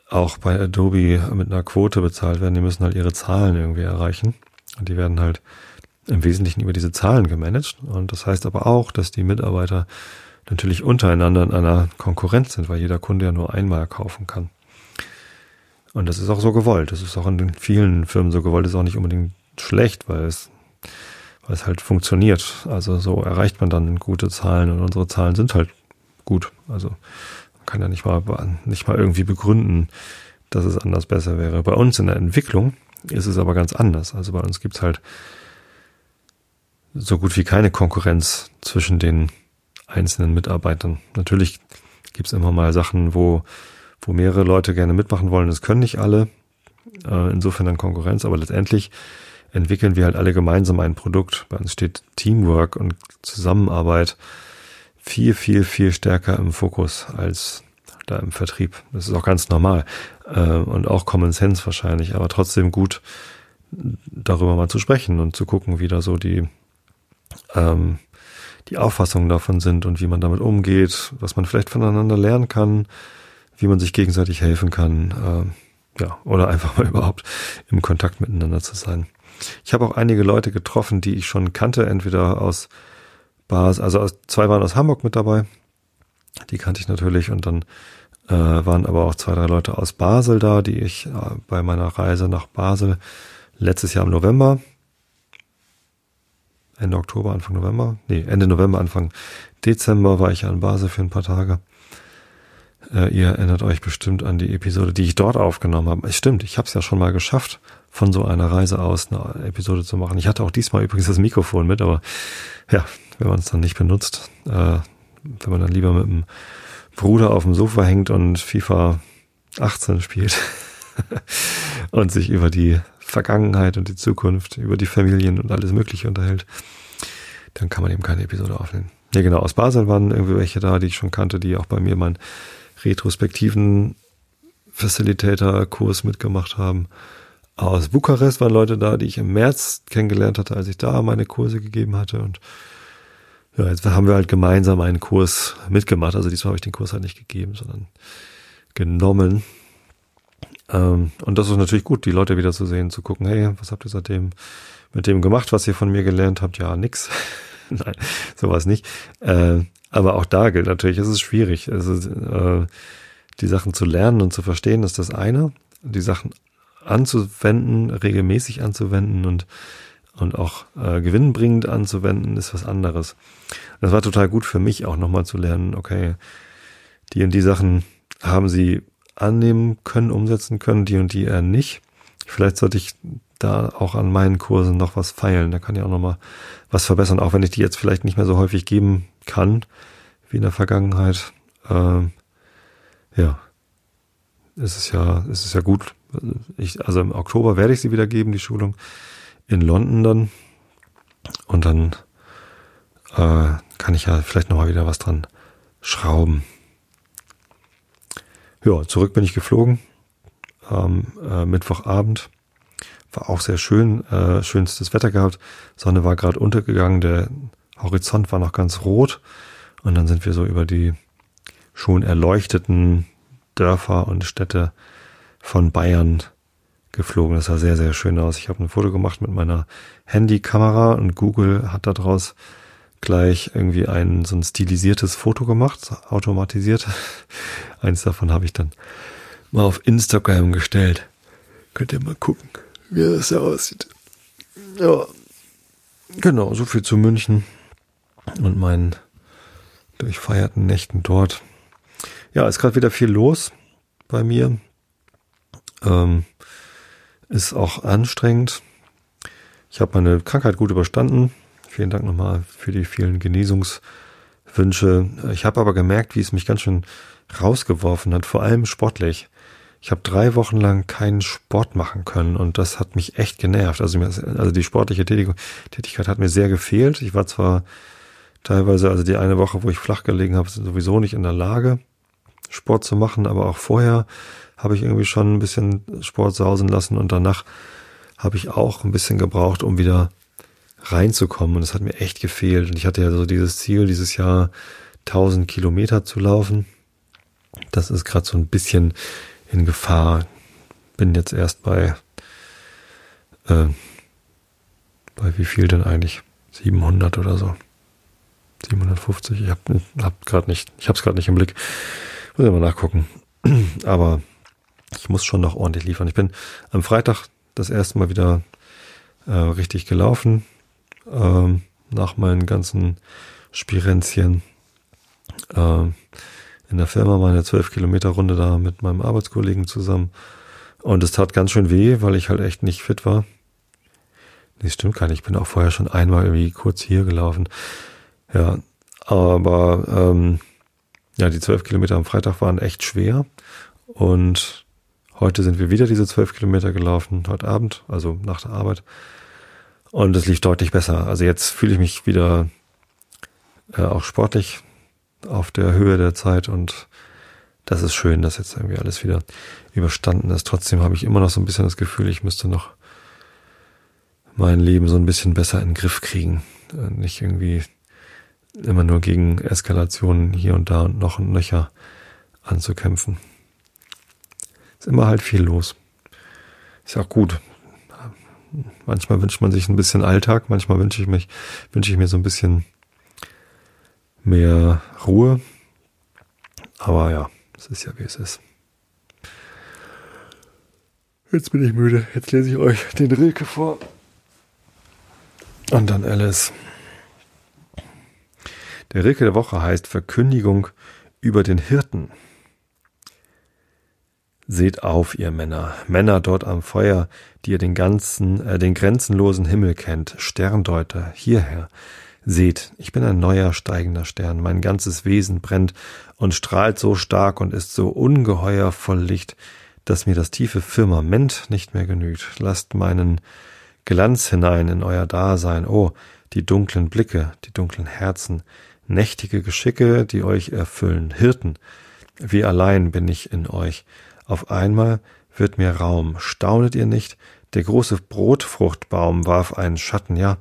auch bei Adobe mit einer Quote bezahlt werden. Die müssen halt ihre Zahlen irgendwie erreichen. Und die werden halt im Wesentlichen über diese Zahlen gemanagt. Und das heißt aber auch, dass die Mitarbeiter natürlich untereinander in einer Konkurrenz sind, weil jeder Kunde ja nur einmal kaufen kann. Und das ist auch so gewollt. Das ist auch in vielen Firmen so gewollt. Das ist auch nicht unbedingt schlecht, weil es, weil es halt funktioniert. Also so erreicht man dann gute Zahlen und unsere Zahlen sind halt gut. Also man kann ja nicht mal, nicht mal irgendwie begründen, dass es anders besser wäre. Bei uns in der Entwicklung ist es aber ganz anders. Also bei uns gibt's halt so gut wie keine Konkurrenz zwischen den einzelnen Mitarbeitern. Natürlich gibt's immer mal Sachen, wo, wo mehrere Leute gerne mitmachen wollen. Das können nicht alle. Äh, insofern dann Konkurrenz, aber letztendlich entwickeln wir halt alle gemeinsam ein Produkt. Bei uns steht Teamwork und Zusammenarbeit viel, viel, viel stärker im Fokus als da im Vertrieb. Das ist auch ganz normal äh, und auch Common Sense wahrscheinlich, aber trotzdem gut darüber mal zu sprechen und zu gucken, wie da so die ähm, die Auffassungen davon sind und wie man damit umgeht, was man vielleicht voneinander lernen kann, wie man sich gegenseitig helfen kann, äh, ja, oder einfach mal [LAUGHS] überhaupt im Kontakt miteinander zu sein. Ich habe auch einige Leute getroffen, die ich schon kannte, entweder aus Bars, also aus, zwei waren aus Hamburg mit dabei, die kannte ich natürlich und dann äh, waren aber auch zwei, drei Leute aus Basel da, die ich äh, bei meiner Reise nach Basel letztes Jahr im November Ende Oktober, Anfang November, nee, Ende November, Anfang Dezember war ich ja in Basel für ein paar Tage. Äh, ihr erinnert euch bestimmt an die Episode, die ich dort aufgenommen habe. Es stimmt, ich habe es ja schon mal geschafft, von so einer Reise aus eine Episode zu machen. Ich hatte auch diesmal übrigens das Mikrofon mit, aber ja, wenn man es dann nicht benutzt, äh, wenn man dann lieber mit dem Bruder auf dem Sofa hängt und FIFA 18 spielt [LAUGHS] und sich über die Vergangenheit und die Zukunft, über die Familien und alles Mögliche unterhält, dann kann man eben keine Episode aufnehmen. Ja, genau. Aus Basel waren irgendwie welche da, die ich schon kannte, die auch bei mir meinen retrospektiven Facilitator-Kurs mitgemacht haben. Aus Bukarest waren Leute da, die ich im März kennengelernt hatte, als ich da meine Kurse gegeben hatte. Und ja, jetzt haben wir halt gemeinsam einen Kurs mitgemacht. Also diesmal habe ich den Kurs halt nicht gegeben, sondern genommen. Ähm, und das ist natürlich gut, die Leute wieder zu sehen, zu gucken, hey, was habt ihr seitdem mit dem gemacht, was ihr von mir gelernt habt? Ja, nix. [LAUGHS] Nein, sowas nicht. Äh, aber auch da gilt natürlich, es ist schwierig. Also, äh, die Sachen zu lernen und zu verstehen, ist das eine. Die Sachen anzuwenden, regelmäßig anzuwenden und, und auch äh, gewinnbringend anzuwenden, ist was anderes. Das war total gut für mich auch nochmal zu lernen, okay, die und die Sachen haben sie annehmen können, umsetzen können, die und die eher nicht. Vielleicht sollte ich da auch an meinen Kursen noch was feilen. Da kann ich auch noch mal was verbessern, auch wenn ich die jetzt vielleicht nicht mehr so häufig geben kann wie in der Vergangenheit. Ähm, ja, es ist ja, es ist ja gut. Ich, also im Oktober werde ich sie wieder geben, die Schulung in London dann. Und dann äh, kann ich ja vielleicht noch mal wieder was dran schrauben. Ja, zurück bin ich geflogen am äh, Mittwochabend. War auch sehr schön, äh, schönstes Wetter gehabt. Sonne war gerade untergegangen, der Horizont war noch ganz rot. Und dann sind wir so über die schon erleuchteten Dörfer und Städte von Bayern geflogen. Das sah sehr, sehr schön aus. Ich habe ein Foto gemacht mit meiner Handykamera und Google hat daraus gleich irgendwie ein so ein stilisiertes Foto gemacht, automatisiert. [LAUGHS] Eins davon habe ich dann mal auf Instagram gestellt. Könnt ihr mal gucken, wie das aussieht. Ja, genau, so viel zu München und meinen durchfeierten Nächten dort. Ja, ist gerade wieder viel los bei mir. Ähm, ist auch anstrengend. Ich habe meine Krankheit gut überstanden. Vielen Dank nochmal für die vielen Genesungswünsche. Ich habe aber gemerkt, wie es mich ganz schön rausgeworfen hat, vor allem sportlich. Ich habe drei Wochen lang keinen Sport machen können und das hat mich echt genervt. Also, also die sportliche Tätigkeit hat mir sehr gefehlt. Ich war zwar teilweise, also die eine Woche, wo ich flach gelegen habe, sowieso nicht in der Lage, Sport zu machen, aber auch vorher habe ich irgendwie schon ein bisschen Sport sausen lassen und danach habe ich auch ein bisschen gebraucht, um wieder reinzukommen und es hat mir echt gefehlt und ich hatte ja so dieses Ziel, dieses Jahr 1000 Kilometer zu laufen. Das ist gerade so ein bisschen in Gefahr. Bin jetzt erst bei, äh, bei wie viel denn eigentlich? 700 oder so. 750. Ich habe hab gerade nicht, ich habe es gerade nicht im Blick. Muss ich mal nachgucken. [CLEARS THROAT] Aber ich muss schon noch ordentlich liefern. Ich bin am Freitag das erste Mal wieder äh, richtig gelaufen. Ähm, nach meinen ganzen Spirenzchen. Äh, in der Firma meine 12 Kilometer Runde da mit meinem Arbeitskollegen zusammen. Und es tat ganz schön weh, weil ich halt echt nicht fit war. Nee, stimmt gar nicht. Ich bin auch vorher schon einmal irgendwie kurz hier gelaufen. Ja, aber ähm, ja, die 12 Kilometer am Freitag waren echt schwer. Und heute sind wir wieder diese 12 Kilometer gelaufen, heute Abend, also nach der Arbeit. Und es lief deutlich besser. Also jetzt fühle ich mich wieder äh, auch sportlich auf der Höhe der Zeit und das ist schön, dass jetzt irgendwie alles wieder überstanden ist. Trotzdem habe ich immer noch so ein bisschen das Gefühl, ich müsste noch mein Leben so ein bisschen besser in den Griff kriegen. Nicht irgendwie immer nur gegen Eskalationen hier und da und noch und nöcher anzukämpfen. Ist immer halt viel los. Ist ja auch gut. Manchmal wünscht man sich ein bisschen Alltag, manchmal wünsche ich mich, wünsche ich mir so ein bisschen mehr Ruhe. Aber ja, es ist ja wie es ist. Jetzt bin ich müde. Jetzt lese ich euch den Rilke vor. Und dann Alice. Der Rilke der Woche heißt Verkündigung über den Hirten. Seht auf, ihr Männer, Männer dort am Feuer, die ihr den ganzen, äh, den grenzenlosen Himmel kennt, Sterndeuter, hierher, Seht, ich bin ein neuer steigender Stern, mein ganzes Wesen brennt und strahlt so stark und ist so ungeheuer voll Licht, dass mir das tiefe Firmament nicht mehr genügt. Lasst meinen Glanz hinein in euer Dasein, oh, die dunklen Blicke, die dunklen Herzen, nächtige Geschicke, die euch erfüllen, Hirten, wie allein bin ich in euch. Auf einmal wird mir Raum, staunet ihr nicht? Der große Brotfruchtbaum warf einen Schatten, ja,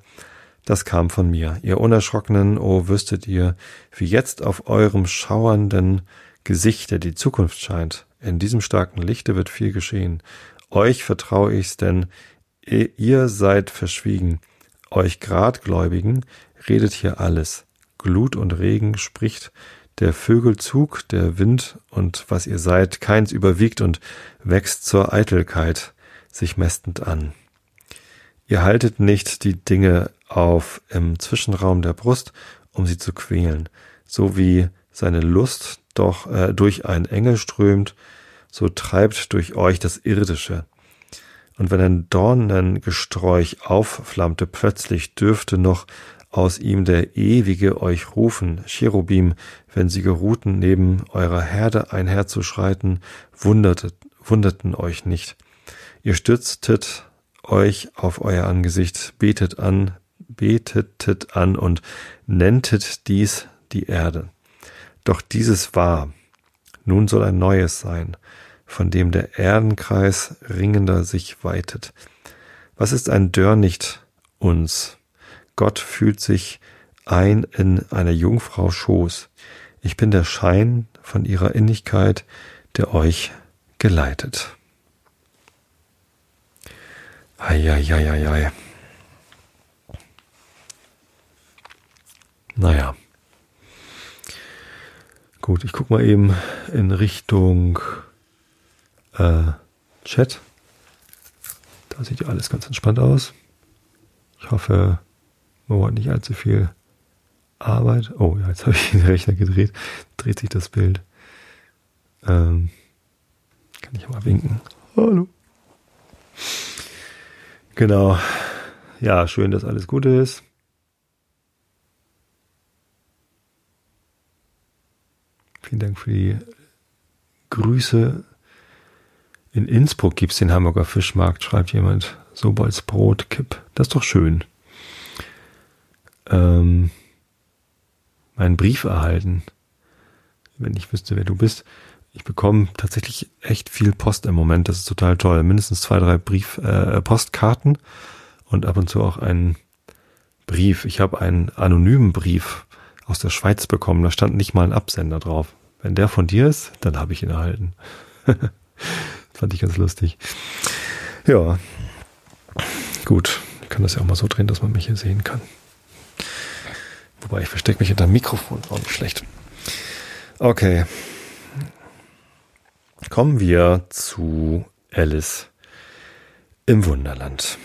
das kam von mir. Ihr Unerschrockenen, o oh, wüsstet ihr, wie jetzt auf eurem schauernden Gesichte die Zukunft scheint. In diesem starken Lichte wird viel geschehen. Euch vertraue ich's, denn ihr seid verschwiegen. Euch Gradgläubigen redet hier alles. Glut und Regen spricht der Vögel Zug, der Wind und was ihr seid, keins überwiegt und wächst zur Eitelkeit sich mästend an. Ihr haltet nicht die Dinge auf im Zwischenraum der Brust, um sie zu quälen, so wie seine Lust doch äh, durch einen Engel strömt, so treibt durch euch das Irdische. Und wenn ein Dornengesträuch aufflammte, plötzlich dürfte noch aus ihm der Ewige euch rufen, Cherubim, wenn sie geruhten, neben eurer Herde einherzuschreiten, wundertet, wunderten euch nicht. Ihr stürztet euch auf euer Angesicht, betet an, betetet an und nenntet dies die Erde. Doch dieses war, nun soll ein neues sein, von dem der Erdenkreis ringender sich weitet. Was ist ein Dörnicht uns? Gott fühlt sich ein in einer Jungfrau Schoß. Ich bin der Schein von ihrer Innigkeit, der euch geleitet. Eieieiei. Naja. Gut, ich guck mal eben in Richtung äh, Chat. Da sieht ja alles ganz entspannt aus. Ich hoffe, man hat nicht allzu viel Arbeit. Oh, ja, jetzt [LAUGHS] habe ich den Rechner gedreht. Dreht sich das Bild. Ähm, kann ich mal winken. Hallo. Genau. Ja, schön, dass alles gut ist. Vielen Dank für die Grüße. In Innsbruck gibt's den Hamburger Fischmarkt, schreibt jemand. Sobolds Brotkipp. Das ist doch schön. Ähm, meinen Brief erhalten. Wenn ich wüsste, wer du bist. Ich bekomme tatsächlich echt viel Post im Moment. Das ist total toll. Mindestens zwei, drei Brief, äh, Postkarten und ab und zu auch einen Brief. Ich habe einen anonymen Brief aus der Schweiz bekommen. Da stand nicht mal ein Absender drauf. Wenn der von dir ist, dann habe ich ihn erhalten. [LAUGHS] Fand ich ganz lustig. Ja, gut. Ich kann das ja auch mal so drehen, dass man mich hier sehen kann. Wobei ich verstecke mich hinter dem Mikrofon, auch nicht schlecht. Okay. Kommen wir zu Alice im Wunderland.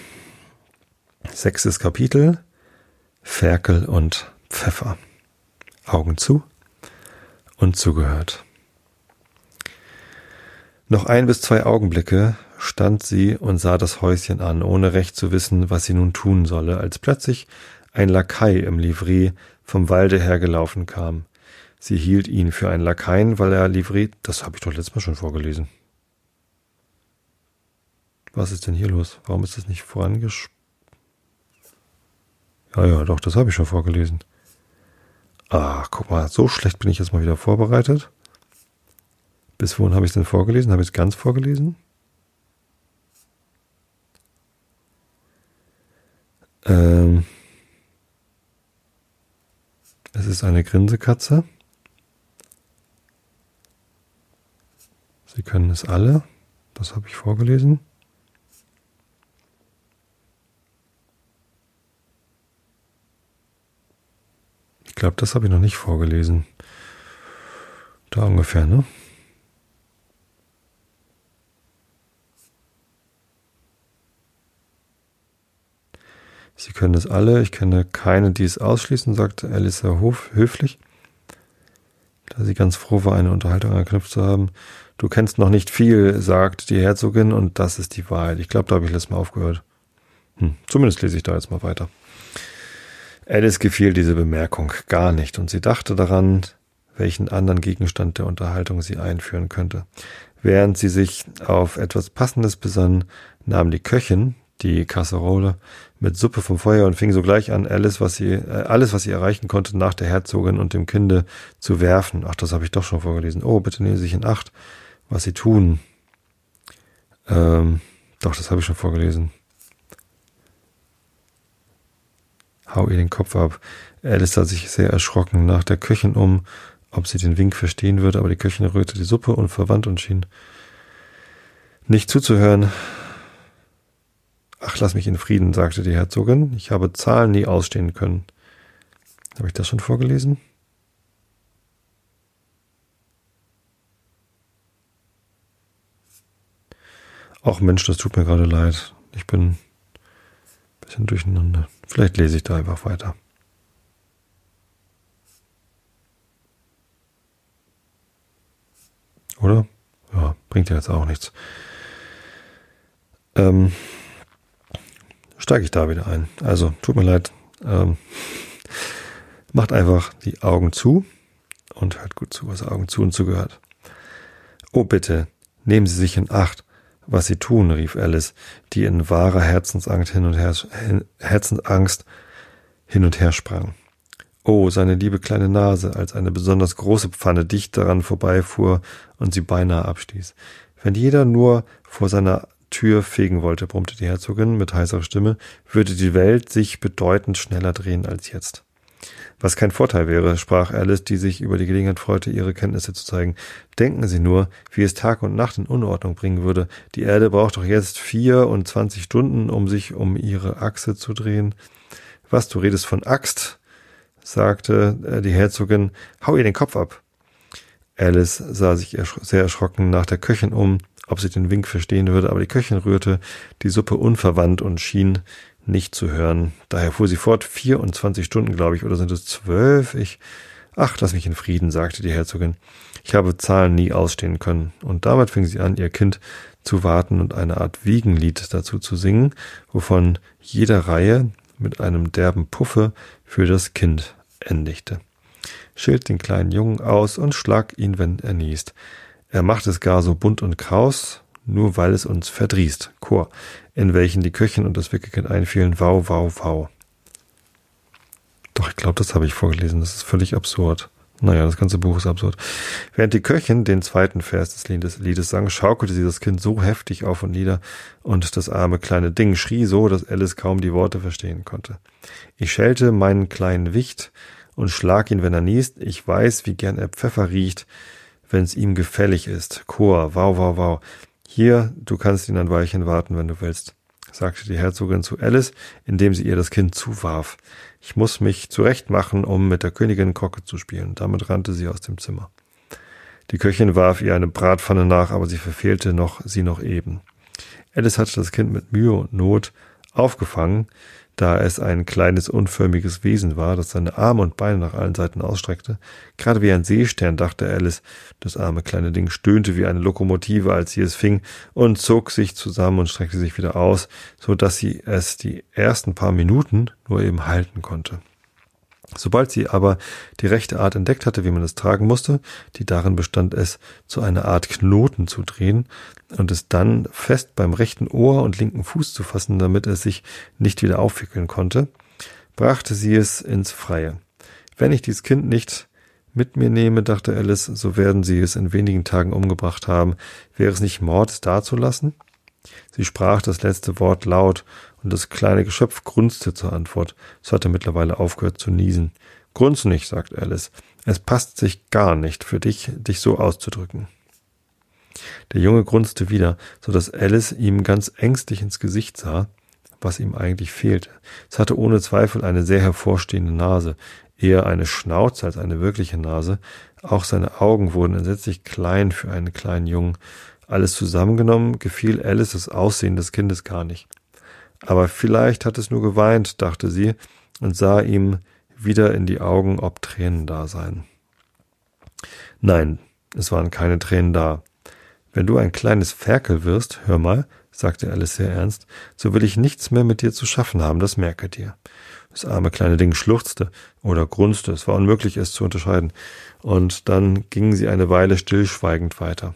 Sechstes Kapitel. Ferkel und Pfeffer. Augen zu und zugehört. Noch ein bis zwei Augenblicke stand sie und sah das Häuschen an, ohne recht zu wissen, was sie nun tun solle, als plötzlich ein Lakai im Livret vom Walde hergelaufen kam. Sie hielt ihn für einen Lakaien, weil er Livret, das habe ich doch letztes Mal schon vorgelesen. Was ist denn hier los? Warum ist das nicht vorangesch... Ja, ja, doch, das habe ich schon vorgelesen. Ah, guck mal, so schlecht bin ich jetzt mal wieder vorbereitet. Bis wohin habe ich es denn vorgelesen? Habe ich es ganz vorgelesen? Ähm, es ist eine Grinsekatze. Sie können es alle. Das habe ich vorgelesen. Ich glaube, das habe ich noch nicht vorgelesen. Da ungefähr, ne? Sie können es alle, ich kenne keine, die es ausschließen, sagte Alice Hof, höflich, da sie ganz froh war, eine Unterhaltung erknüpft zu haben. Du kennst noch nicht viel, sagt die Herzogin, und das ist die Wahrheit. Ich glaube, da habe ich letztes Mal aufgehört. Hm, zumindest lese ich da jetzt mal weiter. Alice gefiel diese Bemerkung gar nicht, und sie dachte daran, welchen anderen Gegenstand der Unterhaltung sie einführen könnte. Während sie sich auf etwas Passendes besann, nahm die Köchin, die Kasserole mit Suppe vom Feuer und fing sogleich an, alles, was sie, äh, alles, was sie erreichen konnte, nach der Herzogin und dem Kinde zu werfen. Ach, das habe ich doch schon vorgelesen. Oh, bitte nehmen Sie sich in Acht, was sie tun. Ähm, doch, das habe ich schon vorgelesen. Hau ihr den Kopf ab. Alice sah sich sehr erschrocken nach der Köchin um, ob sie den Wink verstehen würde, aber die Köchin rührte die Suppe unverwandt und schien nicht zuzuhören. Ach, lass mich in Frieden, sagte die Herzogin. Ich habe Zahlen nie ausstehen können. Habe ich das schon vorgelesen? Ach Mensch, das tut mir gerade leid. Ich bin bisschen durcheinander. Vielleicht lese ich da einfach weiter. Oder? Ja, bringt ja jetzt auch nichts. Ähm, steige ich da wieder ein. Also, tut mir leid. Ähm, macht einfach die Augen zu und hört gut zu, was Augen zu und zugehört. Oh bitte, nehmen Sie sich in Acht, was Sie tun, rief Alice, die in wahrer Herzensangst hin und her, Herzensangst hin und her sprang. Oh, seine liebe kleine Nase, als eine besonders große Pfanne dicht daran vorbeifuhr und sie beinahe abstieß. Wenn jeder nur vor seiner Tür fegen wollte, brummte die Herzogin mit heißer Stimme, würde die Welt sich bedeutend schneller drehen als jetzt. Was kein Vorteil wäre, sprach Alice, die sich über die Gelegenheit freute, ihre Kenntnisse zu zeigen. Denken Sie nur, wie es Tag und Nacht in Unordnung bringen würde. Die Erde braucht doch jetzt vierundzwanzig Stunden, um sich um ihre Achse zu drehen. Was, du redest von Axt? sagte äh, die Herzogin. Hau ihr den Kopf ab. Alice sah sich sehr erschrocken nach der Köchin um, ob sie den Wink verstehen würde, aber die Köchin rührte die Suppe unverwandt und schien nicht zu hören. Daher fuhr sie fort, 24 Stunden, glaube ich, oder sind es zwölf? Ich, ach, lass mich in Frieden, sagte die Herzogin. Ich habe Zahlen nie ausstehen können. Und damit fing sie an, ihr Kind zu warten und eine Art Wiegenlied dazu zu singen, wovon jeder Reihe mit einem derben Puffe für das Kind endigte. Schild den kleinen Jungen aus und schlag ihn, wenn er niest. Er macht es gar so bunt und kraus, nur weil es uns verdrießt. Chor, in welchen die Köchin und das Wickelkind einfielen. Wow, wow, wow. Doch, ich glaube, das habe ich vorgelesen. Das ist völlig absurd. Naja, das ganze Buch ist absurd. Während die Köchin den zweiten Vers des Liedes, Liedes sang, schaukelte sie das Kind so heftig auf und nieder und das arme kleine Ding schrie so, dass Alice kaum die Worte verstehen konnte. Ich schelte meinen kleinen Wicht und schlag ihn, wenn er niest. Ich weiß, wie gern er Pfeffer riecht, wenn's ihm gefällig ist. Chor, wow, wow, wow. Hier, du kannst ihn ein Weilchen warten, wenn du willst, sagte die Herzogin zu Alice, indem sie ihr das Kind zuwarf. Ich muss mich zurechtmachen, um mit der Königin Kocke zu spielen. Damit rannte sie aus dem Zimmer. Die Köchin warf ihr eine Bratpfanne nach, aber sie verfehlte noch, sie noch eben. Alice hatte das Kind mit Mühe und Not aufgefangen, da es ein kleines unförmiges Wesen war, das seine Arme und Beine nach allen Seiten ausstreckte. Gerade wie ein Seestern, dachte Alice. Das arme kleine Ding stöhnte wie eine Lokomotive, als sie es fing, und zog sich zusammen und streckte sich wieder aus, so dass sie es die ersten paar Minuten nur eben halten konnte. Sobald sie aber die rechte Art entdeckt hatte, wie man es tragen musste, die darin bestand es, zu einer Art Knoten zu drehen und es dann fest beim rechten Ohr und linken Fuß zu fassen, damit es sich nicht wieder aufwickeln konnte, brachte sie es ins Freie. Wenn ich dies Kind nicht mit mir nehme, dachte Alice, so werden sie es in wenigen Tagen umgebracht haben. Wäre es nicht Mord, dazulassen? Sie sprach das letzte Wort laut, und das kleine Geschöpf grunzte zur Antwort. Es hatte mittlerweile aufgehört zu niesen. Grunz nicht, sagt Alice. Es passt sich gar nicht für dich, dich so auszudrücken. Der Junge grunzte wieder, so dass Alice ihm ganz ängstlich ins Gesicht sah, was ihm eigentlich fehlte. Es hatte ohne Zweifel eine sehr hervorstehende Nase, eher eine Schnauze als eine wirkliche Nase. Auch seine Augen wurden entsetzlich klein für einen kleinen Jungen. Alles zusammengenommen gefiel Alice das Aussehen des Kindes gar nicht. Aber vielleicht hat es nur geweint, dachte sie und sah ihm wieder in die Augen, ob Tränen da seien. Nein, es waren keine Tränen da. Wenn du ein kleines Ferkel wirst, hör mal, sagte Alice sehr ernst, so will ich nichts mehr mit dir zu schaffen haben, das merke dir. Das arme kleine Ding schluchzte oder grunzte, es war unmöglich, es zu unterscheiden, und dann gingen sie eine Weile stillschweigend weiter.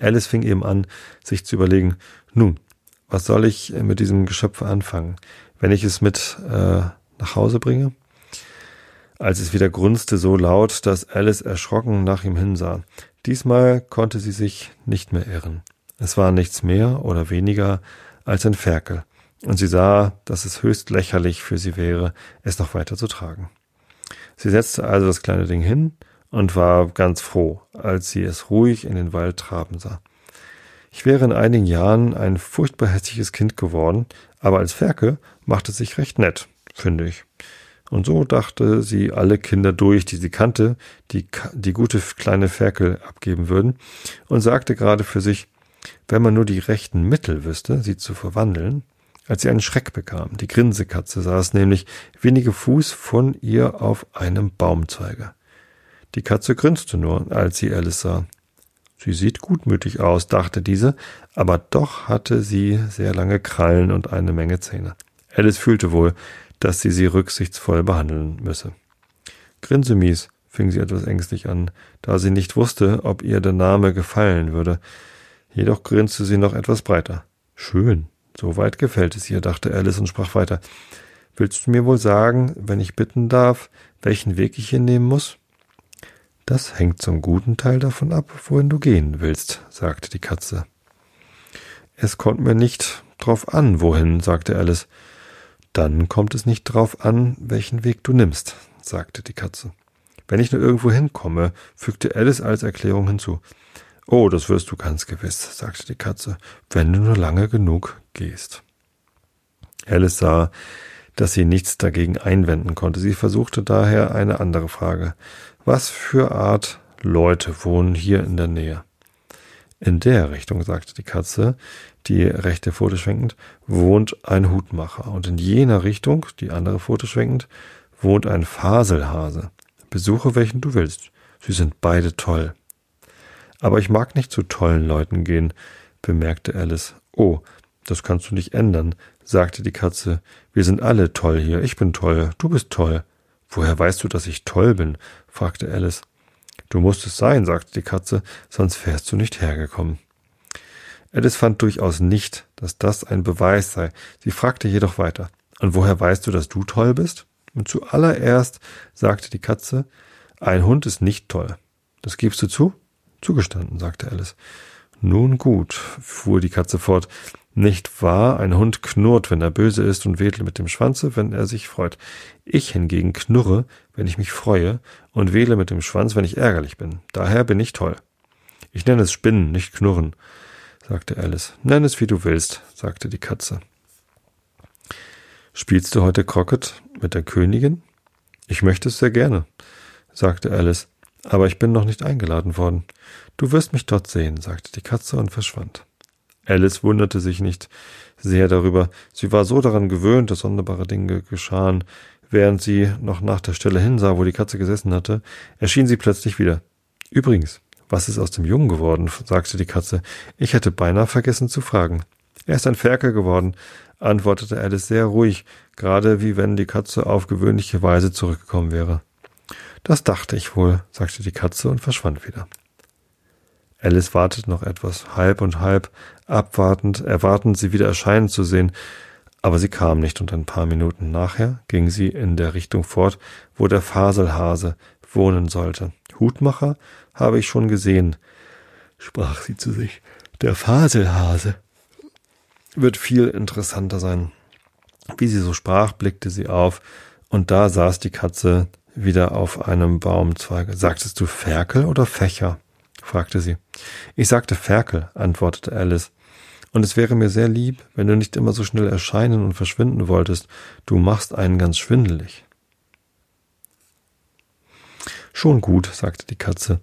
Alice fing eben an, sich zu überlegen, nun, was soll ich mit diesem Geschöpf anfangen, wenn ich es mit äh, nach Hause bringe? Als es wieder grunzte so laut, dass Alice erschrocken nach ihm hinsah. Diesmal konnte sie sich nicht mehr irren. Es war nichts mehr oder weniger als ein Ferkel, und sie sah, dass es höchst lächerlich für sie wäre, es noch weiter zu tragen. Sie setzte also das kleine Ding hin und war ganz froh, als sie es ruhig in den Wald traben sah. Ich wäre in einigen Jahren ein furchtbar hässliches Kind geworden, aber als Ferkel macht es sich recht nett, finde ich. Und so dachte sie alle Kinder durch, die sie kannte, die die gute kleine Ferkel abgeben würden, und sagte gerade für sich, wenn man nur die rechten Mittel wüsste, sie zu verwandeln, als sie einen Schreck bekam. Die Grinsekatze saß nämlich wenige Fuß von ihr auf einem Baumzweige. Die Katze grinste nur, als sie Alice sah. Sie sieht gutmütig aus, dachte diese, aber doch hatte sie sehr lange Krallen und eine Menge Zähne. Alice fühlte wohl, dass sie sie rücksichtsvoll behandeln müsse. Grinsemies, fing sie etwas ängstlich an, da sie nicht wusste, ob ihr der Name gefallen würde. Jedoch grinste sie noch etwas breiter. Schön, soweit gefällt es ihr, dachte Alice und sprach weiter. Willst du mir wohl sagen, wenn ich bitten darf, welchen Weg ich hier nehmen muss? Das hängt zum guten Teil davon ab, wohin du gehen willst, sagte die Katze. Es kommt mir nicht drauf an, wohin, sagte Alice. Dann kommt es nicht drauf an, welchen Weg du nimmst, sagte die Katze. Wenn ich nur irgendwo hinkomme, fügte Alice als Erklärung hinzu. Oh, das wirst du ganz gewiss, sagte die Katze, wenn du nur lange genug gehst. Alice sah, dass sie nichts dagegen einwenden konnte. Sie versuchte daher eine andere Frage. Was für Art Leute wohnen hier in der Nähe? In der Richtung, sagte die Katze, die rechte Pfote schwenkend, wohnt ein Hutmacher. Und in jener Richtung, die andere Pfote schwenkend, wohnt ein Faselhase. Besuche welchen du willst. Sie sind beide toll. Aber ich mag nicht zu tollen Leuten gehen, bemerkte Alice. Oh, das kannst du nicht ändern, sagte die Katze. Wir sind alle toll hier. Ich bin toll. Du bist toll. Woher weißt du, dass ich toll bin? fragte Alice. Du musst es sein, sagte die Katze, sonst wärst du nicht hergekommen. Alice fand durchaus nicht, dass das ein Beweis sei. Sie fragte jedoch weiter. Und woher weißt du, dass du toll bist? Und zuallererst sagte die Katze, ein Hund ist nicht toll. Das gibst du zu? Zugestanden, sagte Alice. Nun gut, fuhr die Katze fort. Nicht wahr, ein Hund knurrt, wenn er böse ist und wedelt mit dem Schwanze, wenn er sich freut. Ich hingegen knurre, wenn ich mich freue, und wähle mit dem Schwanz, wenn ich ärgerlich bin. Daher bin ich toll. Ich nenne es Spinnen, nicht Knurren, sagte Alice. Nenn es, wie du willst, sagte die Katze. Spielst du heute Crockett mit der Königin? Ich möchte es sehr gerne, sagte Alice, aber ich bin noch nicht eingeladen worden. Du wirst mich dort sehen, sagte die Katze und verschwand. Alice wunderte sich nicht sehr darüber. Sie war so daran gewöhnt, dass sonderbare Dinge geschahen. Während sie noch nach der Stelle hinsah, wo die Katze gesessen hatte, erschien sie plötzlich wieder. Übrigens, was ist aus dem Jungen geworden? sagte die Katze. Ich hätte beinahe vergessen zu fragen. Er ist ein Ferkel geworden, antwortete Alice sehr ruhig, gerade wie wenn die Katze auf gewöhnliche Weise zurückgekommen wäre. Das dachte ich wohl, sagte die Katze und verschwand wieder. Alice wartete noch etwas, halb und halb, abwartend, erwartend, sie wieder erscheinen zu sehen, aber sie kam nicht, und ein paar Minuten nachher ging sie in der Richtung fort, wo der Faselhase wohnen sollte. Hutmacher habe ich schon gesehen, sprach sie zu sich. Der Faselhase wird viel interessanter sein. Wie sie so sprach, blickte sie auf, und da saß die Katze wieder auf einem Baumzweige. Sagtest du Ferkel oder Fächer? Fragte sie. Ich sagte Ferkel, antwortete Alice. Und es wäre mir sehr lieb, wenn du nicht immer so schnell erscheinen und verschwinden wolltest. Du machst einen ganz schwindelig. Schon gut, sagte die Katze,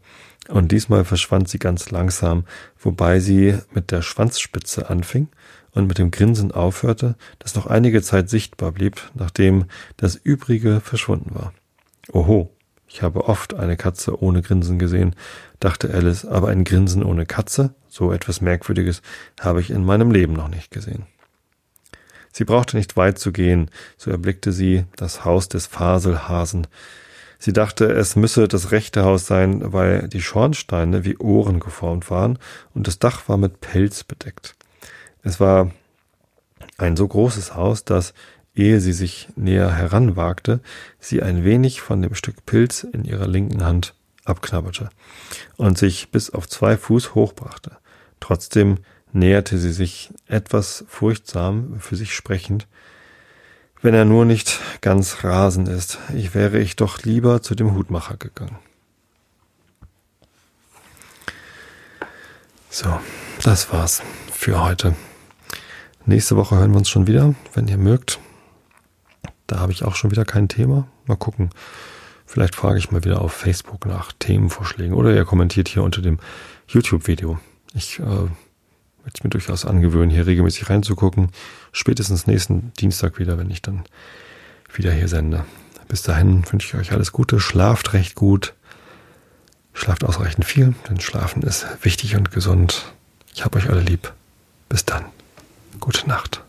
und diesmal verschwand sie ganz langsam, wobei sie mit der Schwanzspitze anfing und mit dem Grinsen aufhörte, das noch einige Zeit sichtbar blieb, nachdem das übrige verschwunden war. Oho, ich habe oft eine Katze ohne Grinsen gesehen, dachte Alice, aber ein Grinsen ohne Katze, so etwas Merkwürdiges, habe ich in meinem Leben noch nicht gesehen. Sie brauchte nicht weit zu gehen, so erblickte sie das Haus des Faselhasen. Sie dachte, es müsse das rechte Haus sein, weil die Schornsteine wie Ohren geformt waren und das Dach war mit Pelz bedeckt. Es war ein so großes Haus, dass ehe sie sich näher heranwagte, sie ein wenig von dem Stück Pilz in ihrer linken Hand abknabberte und sich bis auf zwei Fuß hochbrachte. Trotzdem näherte sie sich etwas furchtsam für sich sprechend, wenn er nur nicht ganz rasend ist, ich wäre ich doch lieber zu dem Hutmacher gegangen. So, das war's für heute. Nächste Woche hören wir uns schon wieder, wenn ihr mögt. Da habe ich auch schon wieder kein Thema. Mal gucken. Vielleicht frage ich mal wieder auf Facebook nach Themenvorschlägen oder ihr kommentiert hier unter dem YouTube-Video. Ich äh, werde es mir durchaus angewöhnen, hier regelmäßig reinzugucken. Spätestens nächsten Dienstag wieder, wenn ich dann wieder hier sende. Bis dahin wünsche ich euch alles Gute. Schlaft recht gut. Schlaft ausreichend viel, denn Schlafen ist wichtig und gesund. Ich habe euch alle lieb. Bis dann. Gute Nacht.